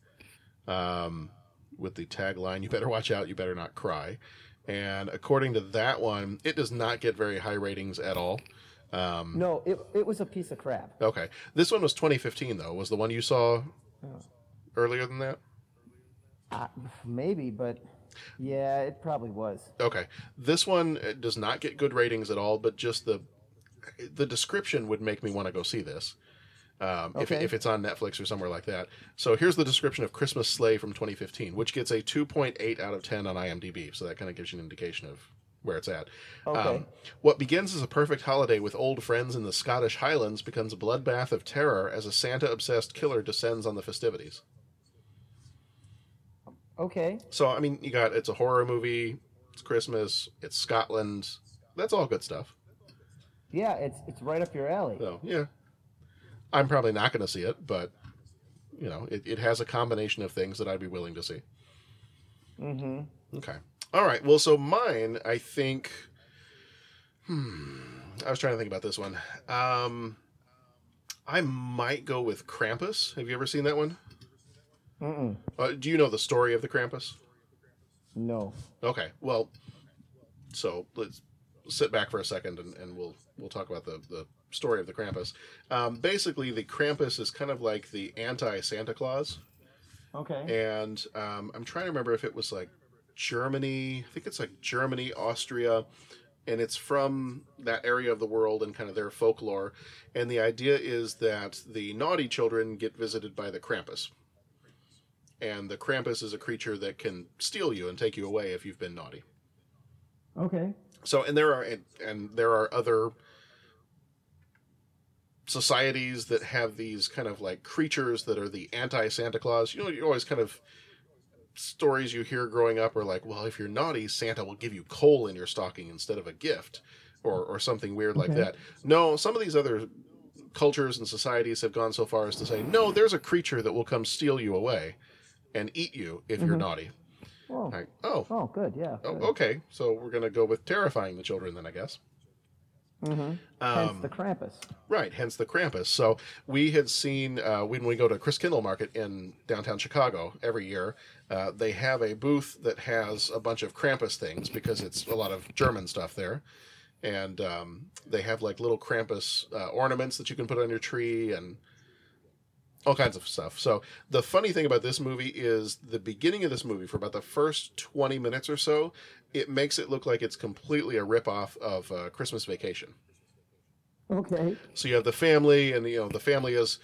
um, with the tagline "You better watch out, you better not cry," and according to that one, it does not get very high ratings at all. Um, No, it it was a piece of crap. Okay, this one was 2015 though. Was the one you saw Oh. earlier than that? Uh, maybe, but yeah, it probably was. Okay, this one uh, does not get good ratings at all, but just the the description would make me want to go see this. Um, if, Okay. if it's on Netflix or somewhere like that. So here's the description of Christmas Slay from 2015, which gets a 2.8 out of 10 on IMDb. So that kind of gives you an indication of where it's at. Um, Okay. what begins as a perfect holiday with old friends in the Scottish Highlands becomes a bloodbath of terror as a Santa obsessed killer descends on the festivities. Okay. So I mean, you got it's a horror movie, it's Christmas, it's Scotland. That's all good stuff. Yeah, it's it's right up your alley. So yeah, I'm probably not going to see it, but you know, it, it has a combination of things that I'd be willing to see. Mm-hmm. Okay. All right. Well, so mine, I think. Hmm. I was trying to think about this one. Um, I might go with Krampus. Have you ever seen that one? Uh, do you know the story of the Krampus? No. Okay. Well, so let's sit back for a second and, and we'll we'll talk about the, the story of the Krampus. Um, basically, the Krampus is kind of like the anti Santa Claus. Okay. And um, I'm trying to remember if it was like Germany. I think it's like Germany, Austria, and it's from that area of the world and kind of their folklore. And the idea is that the naughty children get visited by the Krampus. And the Krampus is a creature that can steal you and take you away if you've been naughty. Okay. So, and there are and, and there are other societies that have these kind of like creatures that are the anti Santa Claus. You know, you always kind of stories you hear growing up are like, well, if you're naughty, Santa will give you coal in your stocking instead of a gift, or or something weird like Okay. that. No, some of these other cultures and societies have gone so far as to say, no, there's a creature that will come steal you away and eat you if you're Mhm. naughty. Oh. Like, oh, Oh, good. Yeah. oh, okay. So we're gonna go with terrifying the children then, I guess. Mm-hmm. Hence Um, the Krampus. Right, hence the Krampus. So we had seen uh, when we go to Christkindlmarket in downtown Chicago every year, uh, they have a booth that has a bunch of Krampus things because it's a lot of German stuff there. And um, they have like little Krampus uh, ornaments that you can put on your tree and all kinds of stuff. So the funny thing about this movie is the beginning of this movie, for about the first 20 minutes or so, it makes it look like it's completely a ripoff of uh, Christmas Vacation. Okay. So you have the family, and you know the family is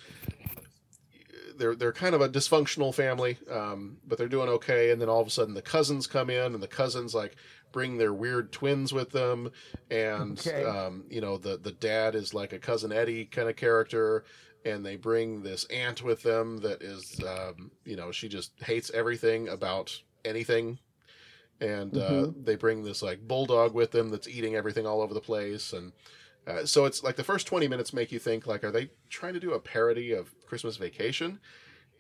they're they're kind of a dysfunctional family, um, but they're doing okay. And then all of a sudden, the cousins come in, and the cousins like bring their weird twins with them, and Okay. um, you know the the dad is like a cousin Eddie kind of character. And they bring this aunt with them that is, um, you know, she just hates everything about anything and uh, Mhm. they bring this like bulldog with them that's eating everything all over the place and uh, so it's like the first 20 minutes make you think like are they trying to do a parody of christmas vacation?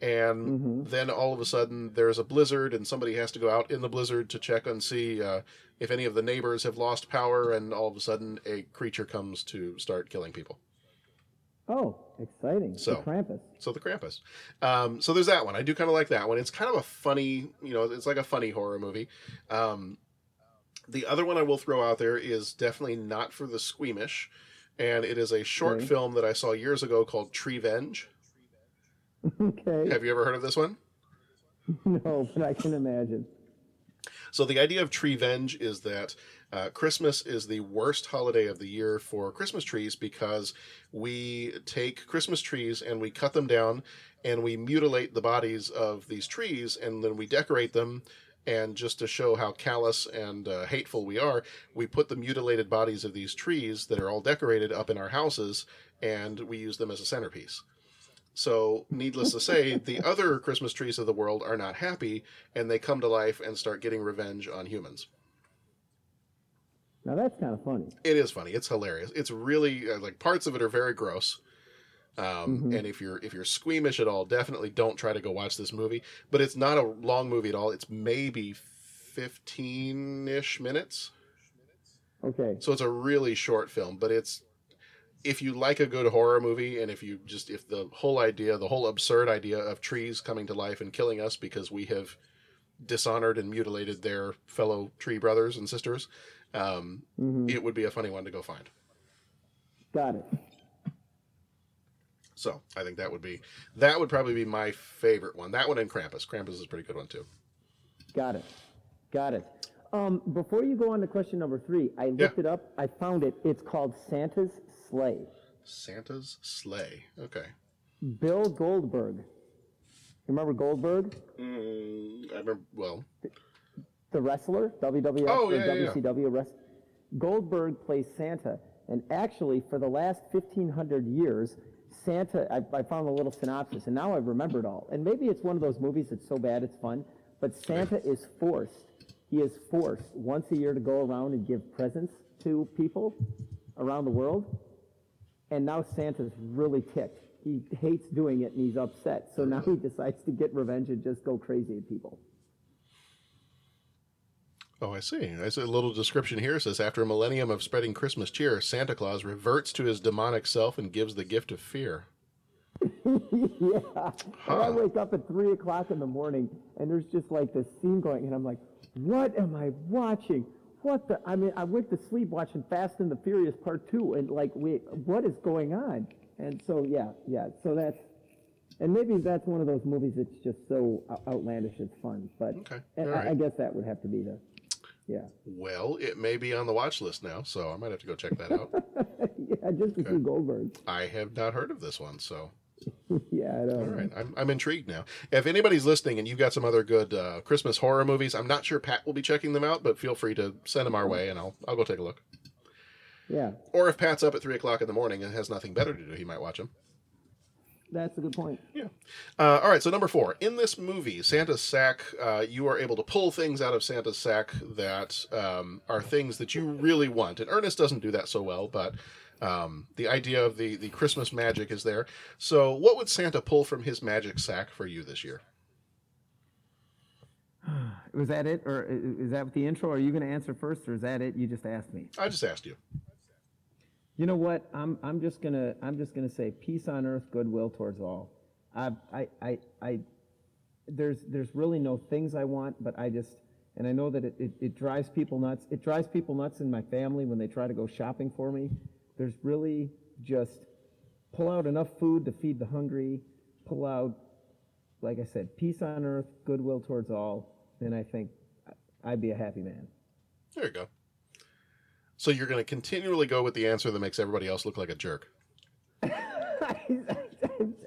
And then all of a sudden there's a blizzard and somebody has to go out in the blizzard to check and see uh, if any of the neighbors have lost power and all of a sudden a creature comes to start killing people Oh, exciting. So- the Krampus. so the Krampus. Um, so there's that one. I do kind of like that one. It's kind of a funny, you know, it's like a funny horror movie. Um, the other one I will throw out there is definitely not for the squeamish, and it is a short Okay. film that I saw years ago called Treevenge. Okay. Have you ever heard of this one? No, but I can imagine. So the idea of Treevenge is that uh, Christmas is the worst holiday of the year for Christmas trees because we take Christmas trees and we cut them down and we mutilate the bodies of these trees and then we decorate them. And just to show how callous and uh, hateful we are, we put the mutilated bodies of these trees that are all decorated up in our houses and we use them as a centerpiece. So, needless to say, the other Christmas trees of the world are not happy, and they come to life and start getting revenge on humans. Now that's kind of funny. It is funny. It's hilarious. It's really uh, like parts of it are very gross. Um, Mhm. And if you're if you're squeamish at all, definitely don't try to go watch this movie. But it's not a long movie at all. It's maybe fifteen ish minutes. Okay. So it's a really short film, but it's if you like a good horror movie and if you just if the whole idea, the whole absurd idea of trees coming to life and killing us because we have dishonored and mutilated their fellow tree brothers and sisters, um, Mhm. it would be a funny one to go find. Got it. So I think that would be that would probably be my favorite one. That one and Krampus. Krampus is a pretty good one too. Got it. Got it. Um, before you go on to question number three, I looked it up. I found it. It's called Santa's Slay. Santa's Slay. Okay. Bill Goldberg. You remember Goldberg, Mm, I remember. Well, the wrestler, WWF Oh, or yeah, yeah, yeah. WCW wrestler? Goldberg plays Santa, and actually, for the last 1,500 years, Santa. I, I found a little synopsis, and now I remember it all. And maybe it's one of those movies that's so bad it's fun, but Santa is forced. He is forced once a year to go around and give presents to people around the world. And now Santa's really ticked. He hates doing it and he's upset. So now he decides to get revenge and just go crazy at people. Oh, I see. There's a little description here. It says after a millennium of spreading Christmas cheer, Santa Claus reverts to his demonic self and gives the gift of fear. yeah. And I wake up at three o'clock in the morning and there's just like this scene going, and I'm like, what am I watching? What the? I mean, I went to sleep watching Fast and the Furious Part Two, and like, wait, what is going on? And so, yeah, yeah. So that's, and maybe that's one of those movies that's just so uh, outlandish it's fun. But and all I, I guess that would have to be the, yeah, Well, it may be on the watch list now, so I might have to go check that out. yeah, just to see Goldberg. I have not heard of this one, so yeah, I know. all right. I'm, I'm intrigued now. If anybody's listening and you've got some other good uh, Christmas horror movies, I'm not sure Pat will be checking them out, but feel free to send them our way, and I'll I'll go take a look. Yeah, Or if Pat's up at three o'clock in the morning and has nothing better to do, he might watch them. That's a good point. Yeah. Uh, all right, so number four. In this movie, Santa's sack, uh, you are able to pull things out of Santa's sack that um, are things that you really want. And Ernest doesn't do that so well, but um, the idea of the, the Christmas magic is there. So, what would Santa pull from his magic sack for you this year? Was that it, or is that the intro? Are you going to answer first, or is that it? You just asked me. I just asked you. You know what? I'm I'm just gonna I'm just gonna say peace on earth, goodwill towards all. I I I, I there's there's really no things I want, but I just and I know that it, it, it drives people nuts. It drives people nuts in my family when they try to go shopping for me. There's really just pull out enough food to feed the hungry, pull out, like I said, peace on earth, goodwill towards all, and I think I'd be a happy man. There you go. So, you're going to continually go with the answer that makes everybody else look like a jerk.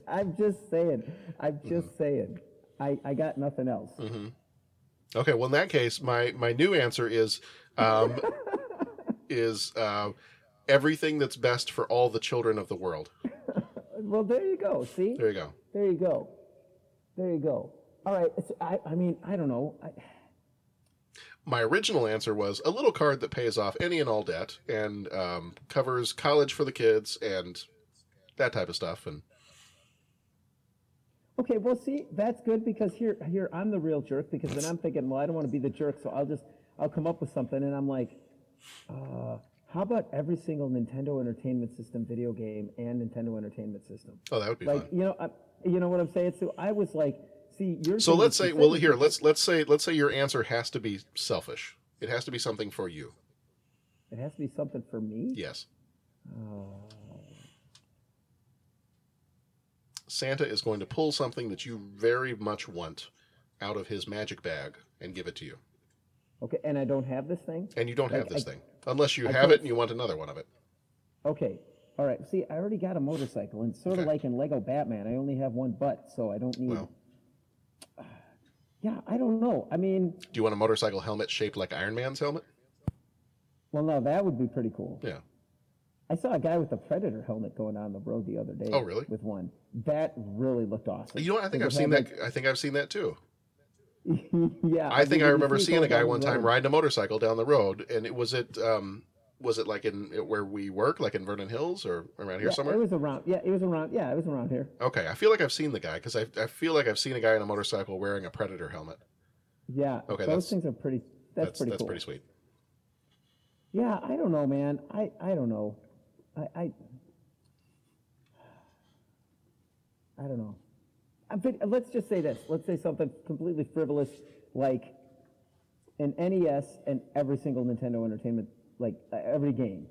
I'm just saying. I'm just saying. I, I got nothing else. hmm Okay, well in that case, my my new answer is um, is uh, everything that's best for all the children of the world. Well, there you go. See? There you go. There you go. There you go. All right. it's- I, I mean, I don't know. I, My original answer was a little card that pays off any and all debt and um, covers college for the kids and that type of stuff. And okay. Well, see, that's good because here, here, I'm the real jerk because then I'm thinking, well, I don't want to be the jerk, so I'll just, I'll come up with something, and I'm like, uh, how about every single Nintendo Entertainment System video game and Nintendo Entertainment System? oh, that would be like, fun. you know, I, you know what I'm saying? So I was like, see, you're So let's say, well, here let's let's say let's say your answer has to be selfish. It has to be something for you. It has to be something for me. Yes. Oh. Santa is going to pull something that you very much want out of his magic bag and give it to you. Okay, and I don't have this thing. And you don't have this I- thing. Unless you I have it and you want another one of it. Okay. All right. See, I already got a motorcycle, and sort of like in Lego Batman, I only have one butt, so I don't need. Well. Yeah, I don't know. I mean, Do you want a motorcycle helmet shaped like Iron Man's helmet? well, no, that would be pretty cool. Yeah. I saw a guy with a Predator helmet going on the road the other day. Oh, really? With one. That really looked awesome. You know what? I think I've seen that. I think I've seen that too. yeah. I think mean, I remember see seeing a guy one time riding a motorcycle down the road, and it was it. Um, was it like in where we work, like in Vernon Hills, or around here Yeah, somewhere? It was around. Yeah, it was around. Yeah, it was around here. Okay, I feel like I've seen the guy because I, I feel like I've seen a guy on a motorcycle wearing a Predator helmet. Yeah. Okay, Those things are pretty. That's, That's pretty that's cool. pretty sweet. Yeah, I don't know, man. I I don't know. I I, I don't know. I think, let's just say this. Let's say something completely frivolous, like an NES and every single Nintendo Entertainment, like uh, every game.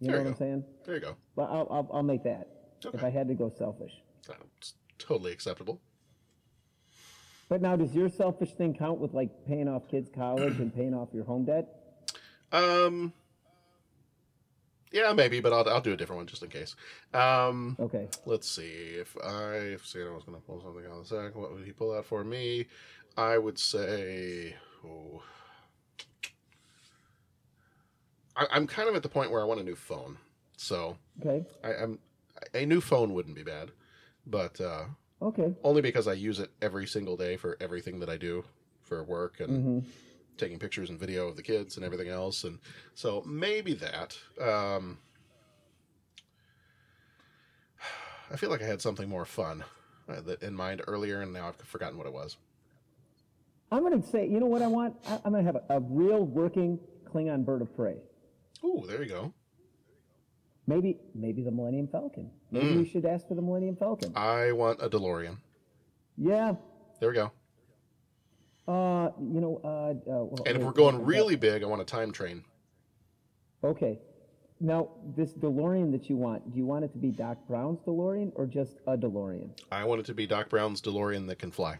You There know you what go. I'm saying? There you go. Well, I'll, I'll I'll make that if I had to go selfish. That's totally acceptable. But now, does your selfish thing count with like paying off kids' college and paying off your home debt? Um. Yeah, maybe, but I'll I'll do a different one just in case. Um, okay. Let's see if I if Santa was going to pull something out of the sack, what would he pull out for me? I would say, oh, I, I'm kind of at the point where I want a new phone. So Okay. I, I'm a new phone wouldn't be bad, but uh, Okay. only because I use it every single day for everything that I do for work and Mhm. taking pictures and video of the kids and everything else. And so maybe that. Um, I feel like I had something more fun uh, that in mind earlier, and now I've forgotten what it was. I'm going to say, you know what I want? I, I'm going to have a, a real working Klingon bird of prey. Ooh, there you go. Maybe, maybe the Millennium Falcon. Maybe Mm. we should ask for the Millennium Falcon. I want a DeLorean. Yeah. There we go. Uh, you know, uh, uh well, And if we're going really big, I want a time train. Okay. Now, this DeLorean that you want, do you want it to be Doc Brown's DeLorean or just a DeLorean? I want it to be Doc Brown's DeLorean that can fly.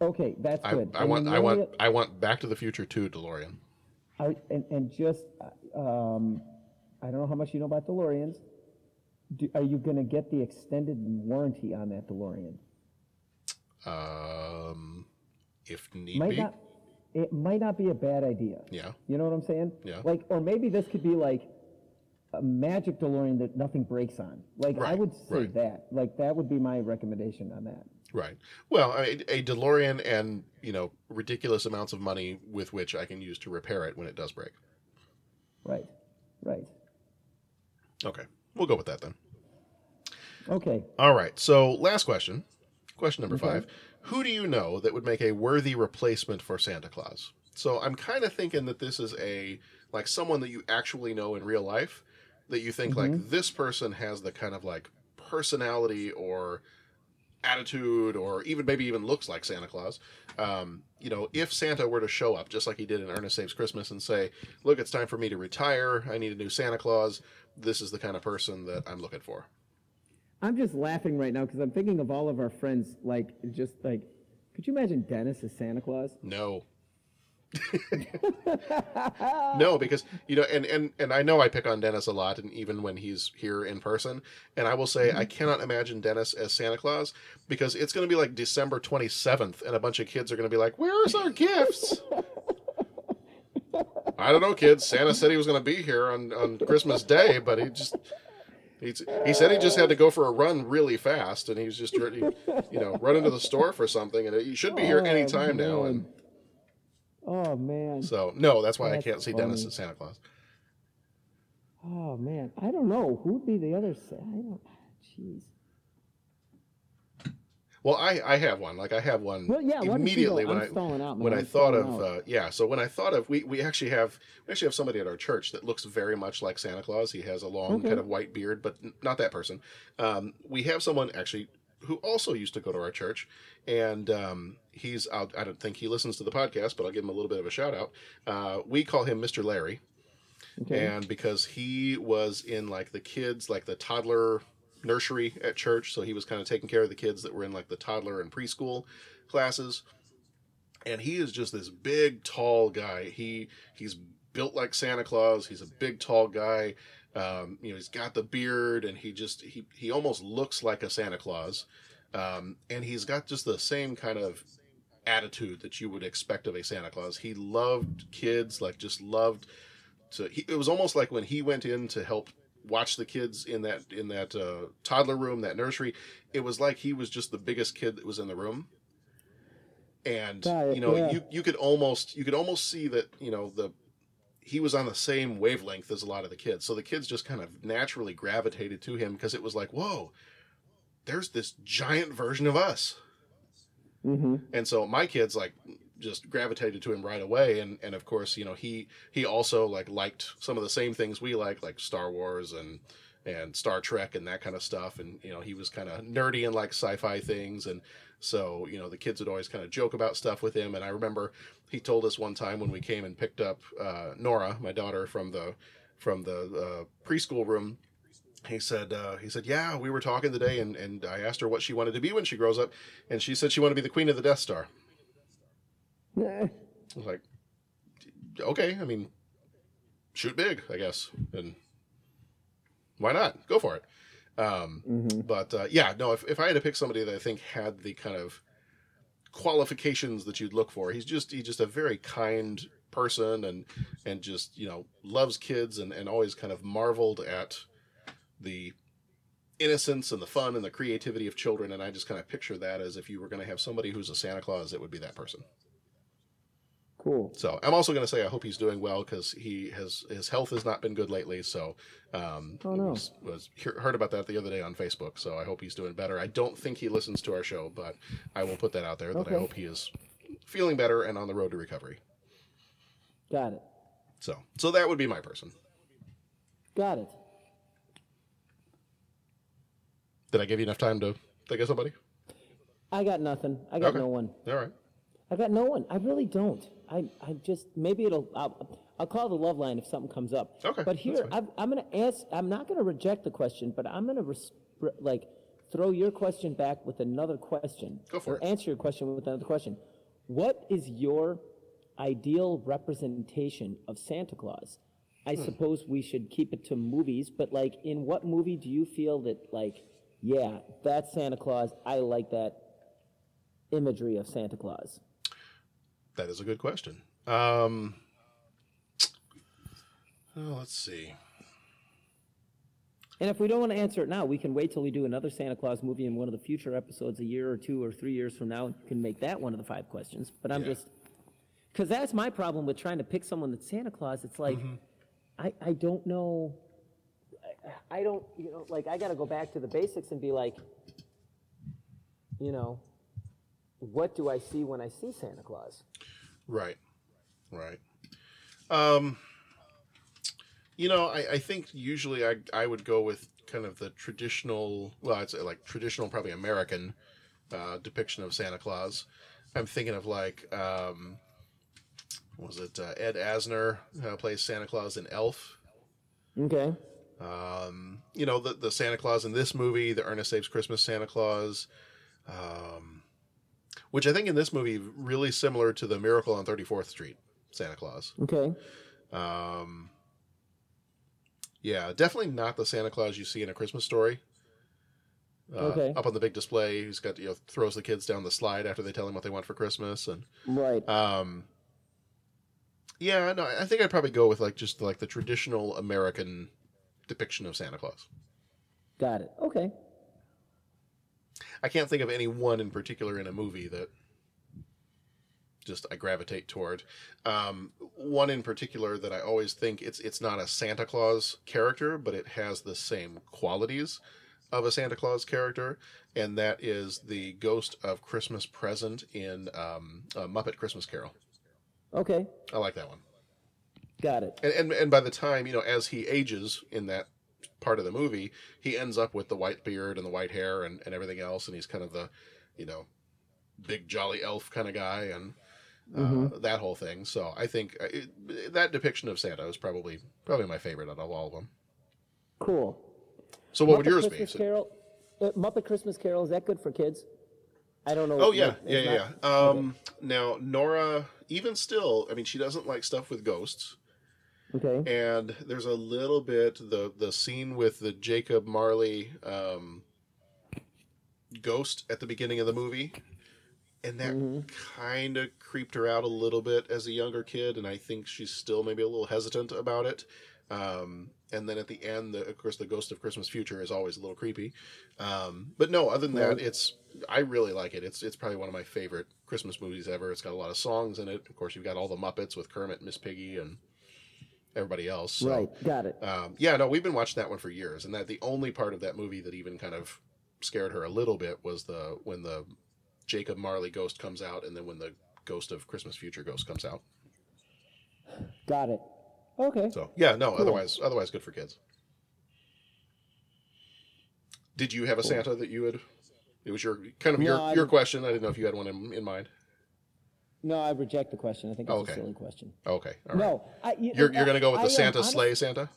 Okay, that's I, good. I And want I want I want Back to the Future 2 DeLorean. And, and just, um, I don't know how much you know about DeLoreans. Do, are you going to get the extended warranty on that DeLorean? Um, if need might be. not. It might not be a bad idea. Yeah. You know what I'm saying? Yeah. Like, or maybe this could be like, a magic DeLorean that nothing breaks on. Like I would say right. that. Like that would be my recommendation on that. Right. Well, I mean, a DeLorean and you know ridiculous amounts of money with which I can use to repair it when it does break. Right. Right. Okay, we'll go with that then. Okay. All right. So last question, question number Okay. five: Who do you know that would make a worthy replacement for Santa Claus? So I'm kind of thinking that this is a like someone that you actually know in real life that you think like Mhm. this person has the kind of like personality or attitude or even maybe even looks like Santa Claus. Um, you know, if Santa were to show up just like he did in Ernest Saves Christmas and say, "Look, it's time for me to retire. I need a new Santa Claus." This is the kind of person that I'm looking for. I'm just laughing right now because I'm thinking of all of our friends. Like just like, could you imagine Dennis as Santa Claus? No. no, because you know, and and and I know I pick on Dennis a lot, and even when he's here in person, and I will say I mm-hmm. cannot imagine Dennis as Santa Claus because it's going to be like December twenty seventh, and a bunch of kids are going to be like, "Where's our gifts?" I don't know, kids. Santa said he was going to be here on on Christmas Day, but he just. He's, he said he just had to go for a run really fast, and he's just, you know, run into the store for something, and he should be here Oh, any time now. And Oh man. so no, that's why I can't see Dennis funny. as Santa Claus. Oh man, I don't know who would be the other. Sa- I don't. Jeez. Well, I, I have one. Like I have one Well, yeah, why don't you go? immediately when I out, when I I'm thought of uh, yeah. So when I thought of we we actually have we actually have somebody at our church that looks very much like Santa Claus. He has a long Okay. kind of white beard, but not that person. Um, we have someone actually who also used to go to our church, and um, he's out. I don't think he listens to the podcast, but I'll give him a little bit of a shout out. Uh, we call him Mister Larry. Okay. And because he was in like the kids, like the toddler nursery at church, so he was kind of taking care of the kids that were in like the toddler and preschool classes. And he is just this big, tall guy. He he's built like Santa Claus. He's a big, tall guy. Um, you know, he's got the beard, and he just he he almost looks like a Santa Claus. Um, and he's got just the same kind of attitude that you would expect of a Santa Claus. He loved kids, like just loved to. He, it was almost like when he went in to help watch the kids in that in that uh, toddler room, that nursery. It was like he was just the biggest kid that was in the room. And you know, yeah. you you could almost you could almost see that you know the he was on the same wavelength as a lot of the kids. So the kids just kind of naturally gravitated to him because it was like, whoa, there's this giant version of us. Mm-hmm. And so my kids like just gravitated to him right away. And, and of course, you know, he, he also like liked some of the same things we like, like Star Wars and, and Star Trek and that kind of stuff. And, you know, he was kind of nerdy and like sci-fi things. And so, you know, the kids would always kind of joke about stuff with him. And I remember he told us one time when we came and picked up, uh, Nora, my daughter from the, from the, uh, preschool room, he said uh, he said yeah we were talking today and, and i asked her what she wanted to be when she grows up and she said she wanted to be the queen of the death star. I was like okay i mean shoot big i guess and why not? Go for it um, but uh, yeah no if, if i had to pick somebody that i think had the kind of qualifications that you'd look for he's just he's just a very kind person and and just you know loves kids and, and always kind of marveled at the innocence and the fun and the creativity of children. And i just kind of picture that as if you were going to have somebody who's a santa claus it would be that person Cool. so i'm also going to say i hope he's doing well because he has his health has not been good lately so um Oh, no. was, was he- heard about that the other day on facebook so i hope he's doing better i don't think he listens to our show but i will put that out there that Okay. i hope he is feeling better and on the road to recovery Got it. so so that would be my person Got it. did i give you enough time to think of somebody I got nothing. I got Okay. no one. all right I got no one. I really don't. I, I just maybe it'll. I'll, I'll call the love line if something comes up. Okay, But here, I'm, I'm going to ask. I'm not going to reject the question, but I'm going to res- re- like throw your question back with another question. Go for or Answer your question with another question. What is your ideal representation of Santa Claus? I Hmm. suppose we should keep it to movies, but like, in what movie do you feel that like, yeah, that's Santa Claus. I like that imagery of Santa Claus. That is a good question. Um, oh, let's see. And if we don't want to answer it now, we can wait till we do another Santa Claus movie in one of the future episodes, a year or two or three years from now, and you can make that one of the five questions. But I'm just, because that's my problem with trying to pick someone that's Santa Claus. It's like, I, I don't know, I, I don't, you know, like I got to go back to the basics and be like, you know, what do I see when I see Santa Claus? Right. Right. Um, you know, I, I think usually I, I would go with kind of the traditional, well, I'd say like traditional, probably American uh, depiction of Santa Claus. I'm thinking of like, um, was it uh, Ed Asner uh, plays Santa Claus in Elf? Okay. Um, you know, the, the Santa Claus in this movie, the Ernest Saves Christmas Santa Claus, um, which I think in this movie really similar to the Miracle on 34th Street Santa Claus. Okay. Um, yeah, definitely not the Santa Claus you see in a Christmas story. Uh, Okay. Up on the big display, he's got you know throws the kids down the slide after they tell him what they want for Christmas, and Right. um, yeah, no, I think I'd probably go with like just like the traditional American depiction of Santa Claus. Got it. Okay. I can't think of any one in particular in a movie that just I gravitate toward. Um, one in particular that I always think it's it's not a Santa Claus character, but it has the same qualities of a Santa Claus character, and that is the Ghost of Christmas Present in um, Muppet Christmas Carol. Okay. I like that one. Got it. And, and and by the time you know, as he ages in that part of the movie, he ends up with the white beard and the white hair and, and everything else, and he's kind of the, you know, big jolly elf kind of guy and uh, Mhm. that whole thing. So I think uh, it, that depiction of Santa is probably probably my favorite out of all of them. Cool. So what Muppet would yours Christmas be? Carol, uh, Muppet Christmas Carol, is that good for kids? I don't know. Oh yeah, yeah, yeah. yeah. Um, Now Nora, even still, I mean, she doesn't like stuff with ghosts. Okay. And there's a little bit the the scene with the Jacob Marley um, ghost at the beginning of the movie, and that Mm-hmm. kind of creeped her out a little bit as a younger kid, and I think she's still maybe a little hesitant about it. Um, and then at the end, the, of course, the Ghost of Christmas Future is always a little creepy. Um, but no, other than that, it's I really like it. It's it's probably one of my favorite Christmas movies ever. It's got a lot of songs in it. Of course, you've got all the Muppets with Kermit, Miss Piggy, and everybody else. So, Right. Got it. Um, yeah, no, we've been watching that one for years, and that the only part of that movie that even kind of scared her a little bit was the when the Jacob Marley ghost comes out, and then when the Ghost of Christmas Future ghost comes out. Got it. Okay. So yeah, no, Cool. otherwise otherwise good for kids. Did you have a Cool. Santa that you would? It was your kind of No, your your question. I didn't know if you had one in, in mind. No, I reject the question. I think it's Okay. a silly question. Okay, all right. No, I, you, You're you're gonna go with the am Santa honest- sleigh Santa.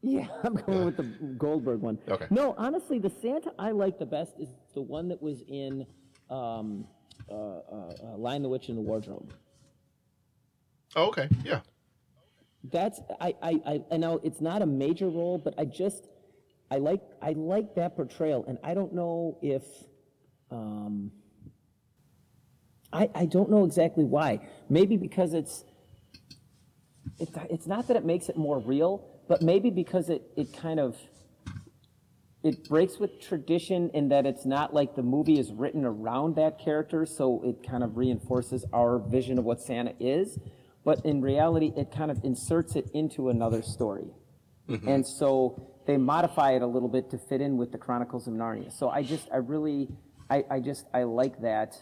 Yeah, I'm going with the Goldberg one. Okay. No, honestly, the Santa I like the best is the one that was in um, uh, uh, uh, Lion the Witch in the Wardrobe. Oh, okay, yeah. That's I, I, I I know it's not a major role, but I just I like I like that portrayal, and I don't know if um, I I don't know exactly why. Maybe because it's it's it's not that it makes it more real, but maybe because it it kind of it breaks with tradition in that it's not like the movie is written around that character, so it kind of reinforces our vision of what Santa is. But in reality, it kind of inserts it into another story. Mm-hmm. And so they modify it a little bit to fit in with the Chronicles of Narnia. So I just, I really, I, I just, I like that.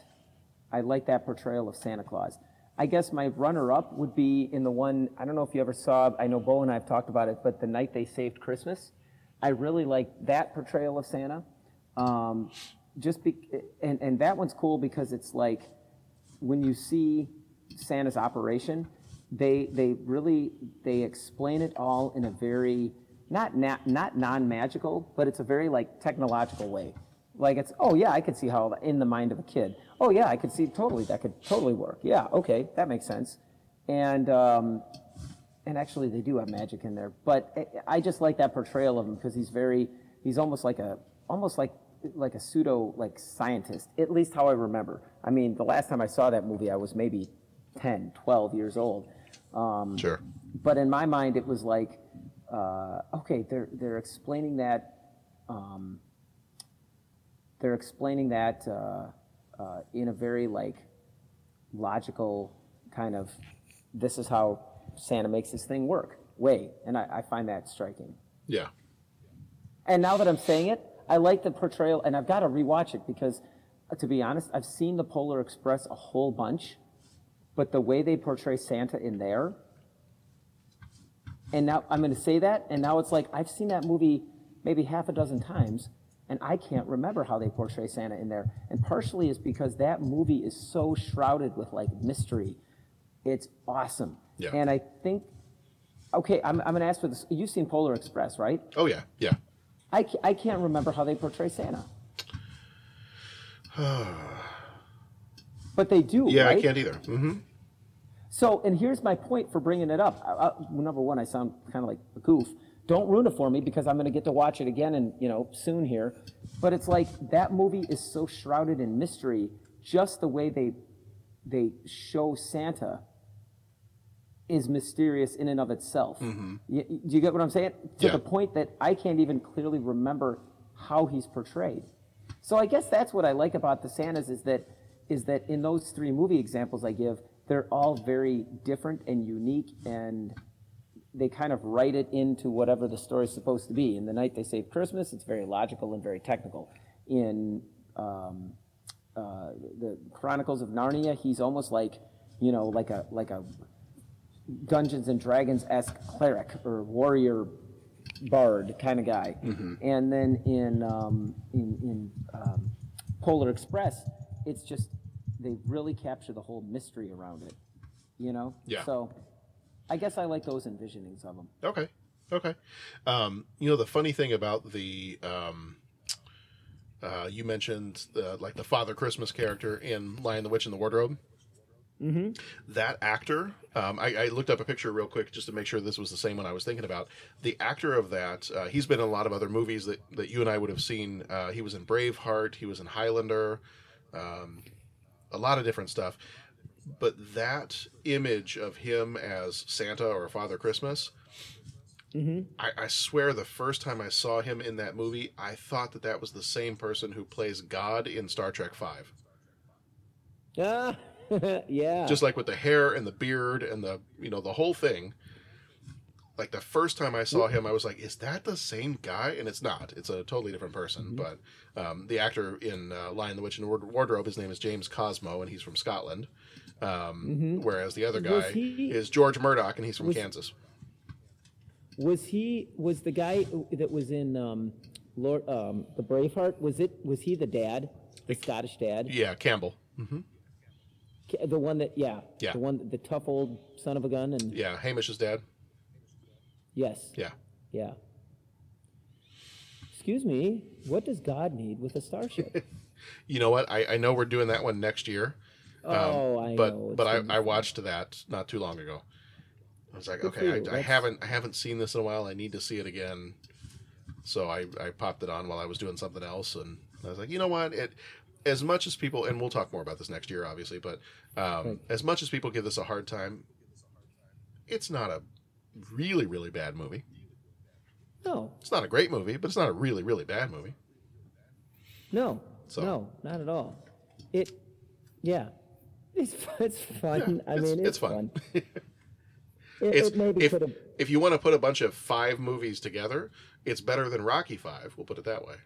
I like that portrayal of Santa Claus. I guess my runner-up would be in the one, I don't know if you ever saw, I know Bo and I have talked about it, but The Night They Saved Christmas. I really like that portrayal of Santa. Um, just be, and, and that one's cool because it's like when you see Santa's operation, they they really they explain it all in a very not na- not non-magical, but it's a very like technological way. Like it's oh yeah, I could see how in the mind of a kid. Oh yeah, I could see totally that could totally work. Yeah, okay, that makes sense. And um, and actually they do have magic in there, but I- I just like that portrayal of him because he's very he's almost like a almost like like a pseudo like scientist at least how i remember i mean the last time i saw that movie i was maybe 10 12 years old um, Sure. but in my mind it was like uh, okay, they're they're explaining that. Um, they're explaining that uh, uh, in a very like logical kind of this is how Santa makes this thing work way, and I, I find that striking. Yeah. And now that I'm saying it, I like the portrayal, and I've got to rewatch it because, uh, to be honest, I've seen the Polar Express a whole bunch, but the way they portray Santa in there, and now I'm going to say that, and now it's like I've seen that movie maybe half a dozen times, and I can't remember how they portray Santa in there. And partially is because that movie is so shrouded with like mystery. It's awesome. Yeah. And I think, okay, I'm, I'm going to ask for this. You've seen Polar Express, right? Oh yeah, yeah. I, I can't remember how they portray Santa. But they do, yeah, right? I can't either. Mm-hmm. So, and here's my point for bringing it up. I, I, number one, I sound kind of like a goof. Don't ruin it for me because I'm going to get to watch it again and you know soon here. But it's like that movie is so shrouded in mystery. Just the way they they show Santa is mysterious in and of itself. Mm-hmm. Y- y- do you get what I'm saying? To Yeah. the point that I can't even clearly remember how he's portrayed. So I guess that's what I like about the Santas is that is that in those three movie examples I give, they're all very different and unique and they kind of write it into whatever the story's supposed to be. In The Night They Saved Christmas, it's very logical and very technical. In um, uh, the Chronicles of Narnia, he's almost like, you know, like a like a Dungeons and Dragons esque cleric or warrior bard kind of guy. Mm-hmm. And then in um, in, in um, Polar Express, it's just they really capture the whole mystery around it. You know. Yeah. So, I guess I like those envisionings of them. Okay. Okay. Um, you know, the funny thing about the, um, uh, you mentioned the, like the Father Christmas character in Lion the Witch and the Wardrobe. Mm-hmm. That actor, um, I, I looked up a picture real quick just to make sure this was the same one I was thinking about. The actor of that, uh, he's been in a lot of other movies that, that you and I would have seen. Uh, he was in Braveheart, he was in Highlander, um, a lot of different stuff. But that image of him as Santa or Father Christmas, Mm-hmm. I, I swear the first time I saw him in that movie, I thought that that was the same person who plays God in Star Trek Five. Ah, yeah. Just like with the hair and the beard and the you know the whole thing. Like the first time I saw him, I was like, "Is that the same guy?" And it's not. It's a totally different person. But um, the actor in uh, Lion, the Witch, and the Wardrobe, his name is James Cosmo, and he's from Scotland. Um, Mhm. Whereas the other guy he- is George Murdock, and he's from was- Kansas. Was he was the guy that was in um, Lord um, the Braveheart? Was it was he the dad, the Scottish dad, Yeah, Campbell. hmm the one that yeah, Yeah. the one the tough old son of a gun and Yeah, Hamish's dad. yes, Yeah. yeah. Excuse me, what does God need with a starship? You know what? I, I know we're doing that one next year. Um, Oh, I but know, it's but I, I watched that not too long ago. I was like, Good okay, I. I haven't I haven't seen this in a while. I need to see it again. So I, I popped it on while I was doing something else, and I was like, you know what? It as much as people, and we'll talk more about this next year, obviously, but um, as much as people give this a hard time, it's not a really really bad movie. no, It's not a great movie, but it's not a really really bad movie. no, So- no, not at all. It, yeah, it's it's fun. I it's- mean, it's, it's fun. It, It's it maybe if, if you want to put a bunch of five movies together, it's better than Rocky Five. We'll put it that way.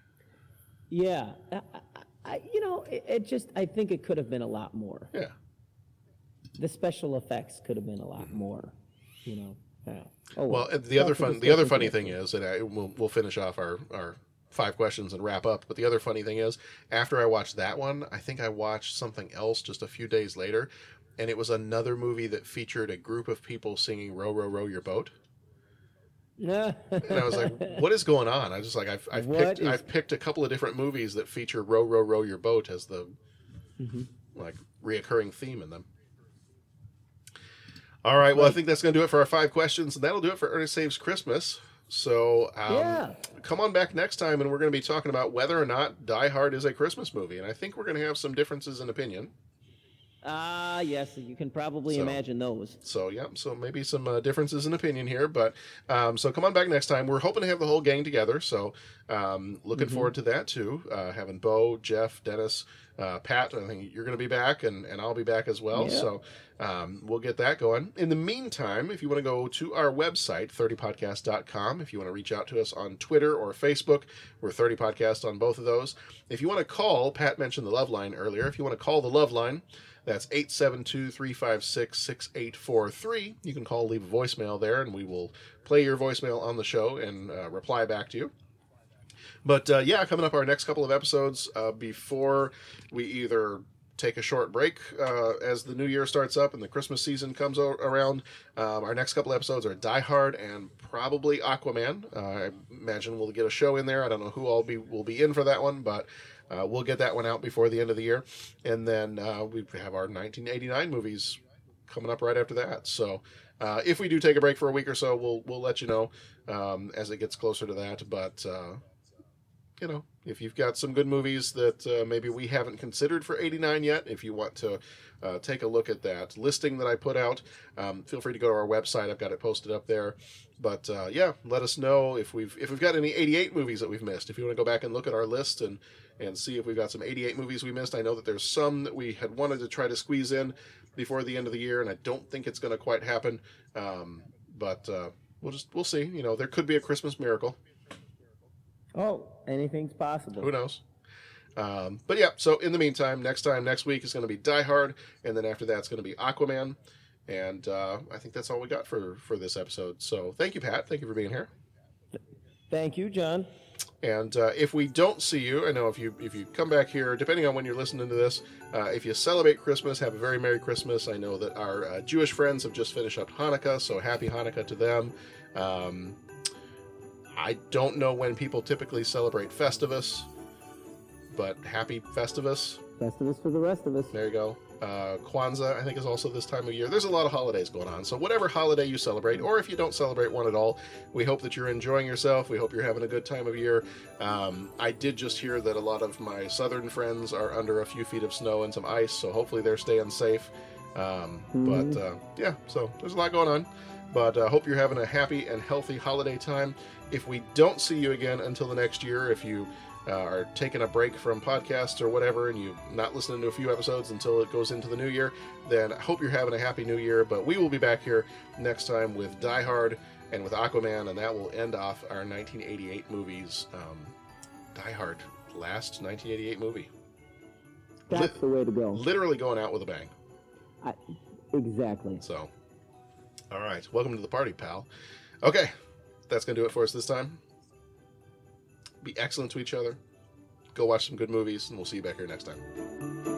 Yeah, I, I, I, you know, it, it just I think it could have been a lot more. Yeah. The special effects could have been a lot mm-hmm. more. You know. Yeah. Oh, Well, and the other fun, the other funny thing is, and I, we'll we'll finish off our our five questions and wrap up. But the other funny thing is, after I watched that one, I think I watched something else just a few days later, and it was another movie that featured a group of people singing "Row, row, row your boat." Yeah. And I was like, "What is going on?" I just like I've I've picked is- I've picked a couple of different movies that feature "Row, row, row your boat" as the Mhm. like reoccurring theme in them. All right, well, I think that's going to do it for our five questions, and that'll do it for Ernest Saves Christmas. So, um, Yeah. come on back next time, and we're going to be talking about whether or not Die Hard is a Christmas movie. And I think we're going to have some differences in opinion. Ah, yes, you can probably So- imagine those. So yeah, so maybe some uh, differences in opinion here, but um, so come on back next time. We're hoping to have the whole gang together, so um, looking Mhm. forward to that too. Uh, having Bo, Jeff, Dennis, uh, Pat. I think you're going to be back, and, and I'll be back as well. Yeah. So um, we'll get that going. In the meantime, if you want to go to our website, 30podcast.com, if you want to reach out to us on Twitter or Facebook, we're 30 Podcast on both of those. If you want to call, Pat mentioned the Love Line earlier. If you want to call the Love Line, that's 872 356 6843. You can call, leave a voicemail there, and we will play your voicemail on the show and uh, reply back to you. But uh, yeah, coming up our next couple of episodes uh, before we either take a short break uh, as the new year starts up and the Christmas season comes o- around. Um, our next couple episodes are Die Hard and probably Aquaman. Uh, I imagine we'll get a show in there. I don't know who all be will be in for that one, but uh, we'll get that one out before the end of the year. And then uh, we have our 1989 movies coming up right after that. So uh, if we do take a break for a week or so, we'll we'll let you know um, as it gets closer to that. But uh, you know, if you've got some good movies that uh, maybe we haven't considered for 89 yet, if you want to uh, take a look at that listing that I put out, um, feel free to go to our website. I've got it posted up there. But uh, yeah, let us know if we've if we've got any 88 movies that we've missed. If you want to go back and look at our list and and see if we've got some 88 movies we missed. I know that there's some that we had wanted to try to squeeze in before the end of the year, and I don't think it's going to quite happen. Um, but uh, we'll just we'll see. You know, there could be a Christmas miracle. Oh, anything's possible. Who knows? Um, but yeah, so in the meantime, next time, next week is going to be Die Hard, and then after that, it's going to be Aquaman. And uh, I think that's all we got for for this episode. So thank you, Pat. Thank you for being here. Thank you, John. And uh, if we don't see you, I know if you if you come back here, depending on when you're listening to this, uh, if you celebrate Christmas, have a very merry Christmas. I know that our uh, Jewish friends have just finished up Hanukkah, so happy Hanukkah to them. Um, I don't know when people typically celebrate Festivus, but happy Festivus. Festivus for the rest of us. There you go. Uh, Kwanzaa, I think, is also this time of year. There's a lot of holidays going on. So, whatever holiday you celebrate, or if you don't celebrate one at all, we hope that you're enjoying yourself. We hope you're having a good time of year. Um, I did just hear that a lot of my southern friends are under a few feet of snow and some ice, so hopefully they're staying safe. Um, Mhm. But uh, yeah, so there's a lot going on. But uh, hope you're having a happy and healthy holiday time. If we don't see you again until the next year, if you uh, are taking a break from podcasts or whatever, and you're not listening to a few episodes until it goes into the new year, then I hope you're having a happy new year. But we will be back here next time with Die Hard and with Aquaman, and that will end off our 1988 movies. Um, Die Hard, last 1988 movie. That's the way to go. Literally going out with a bang. I, exactly. So, all right. Welcome to the party, pal. Okay, that's going to do it for us this time. Be excellent to each other. Go watch some good movies, and we'll see you back here next time.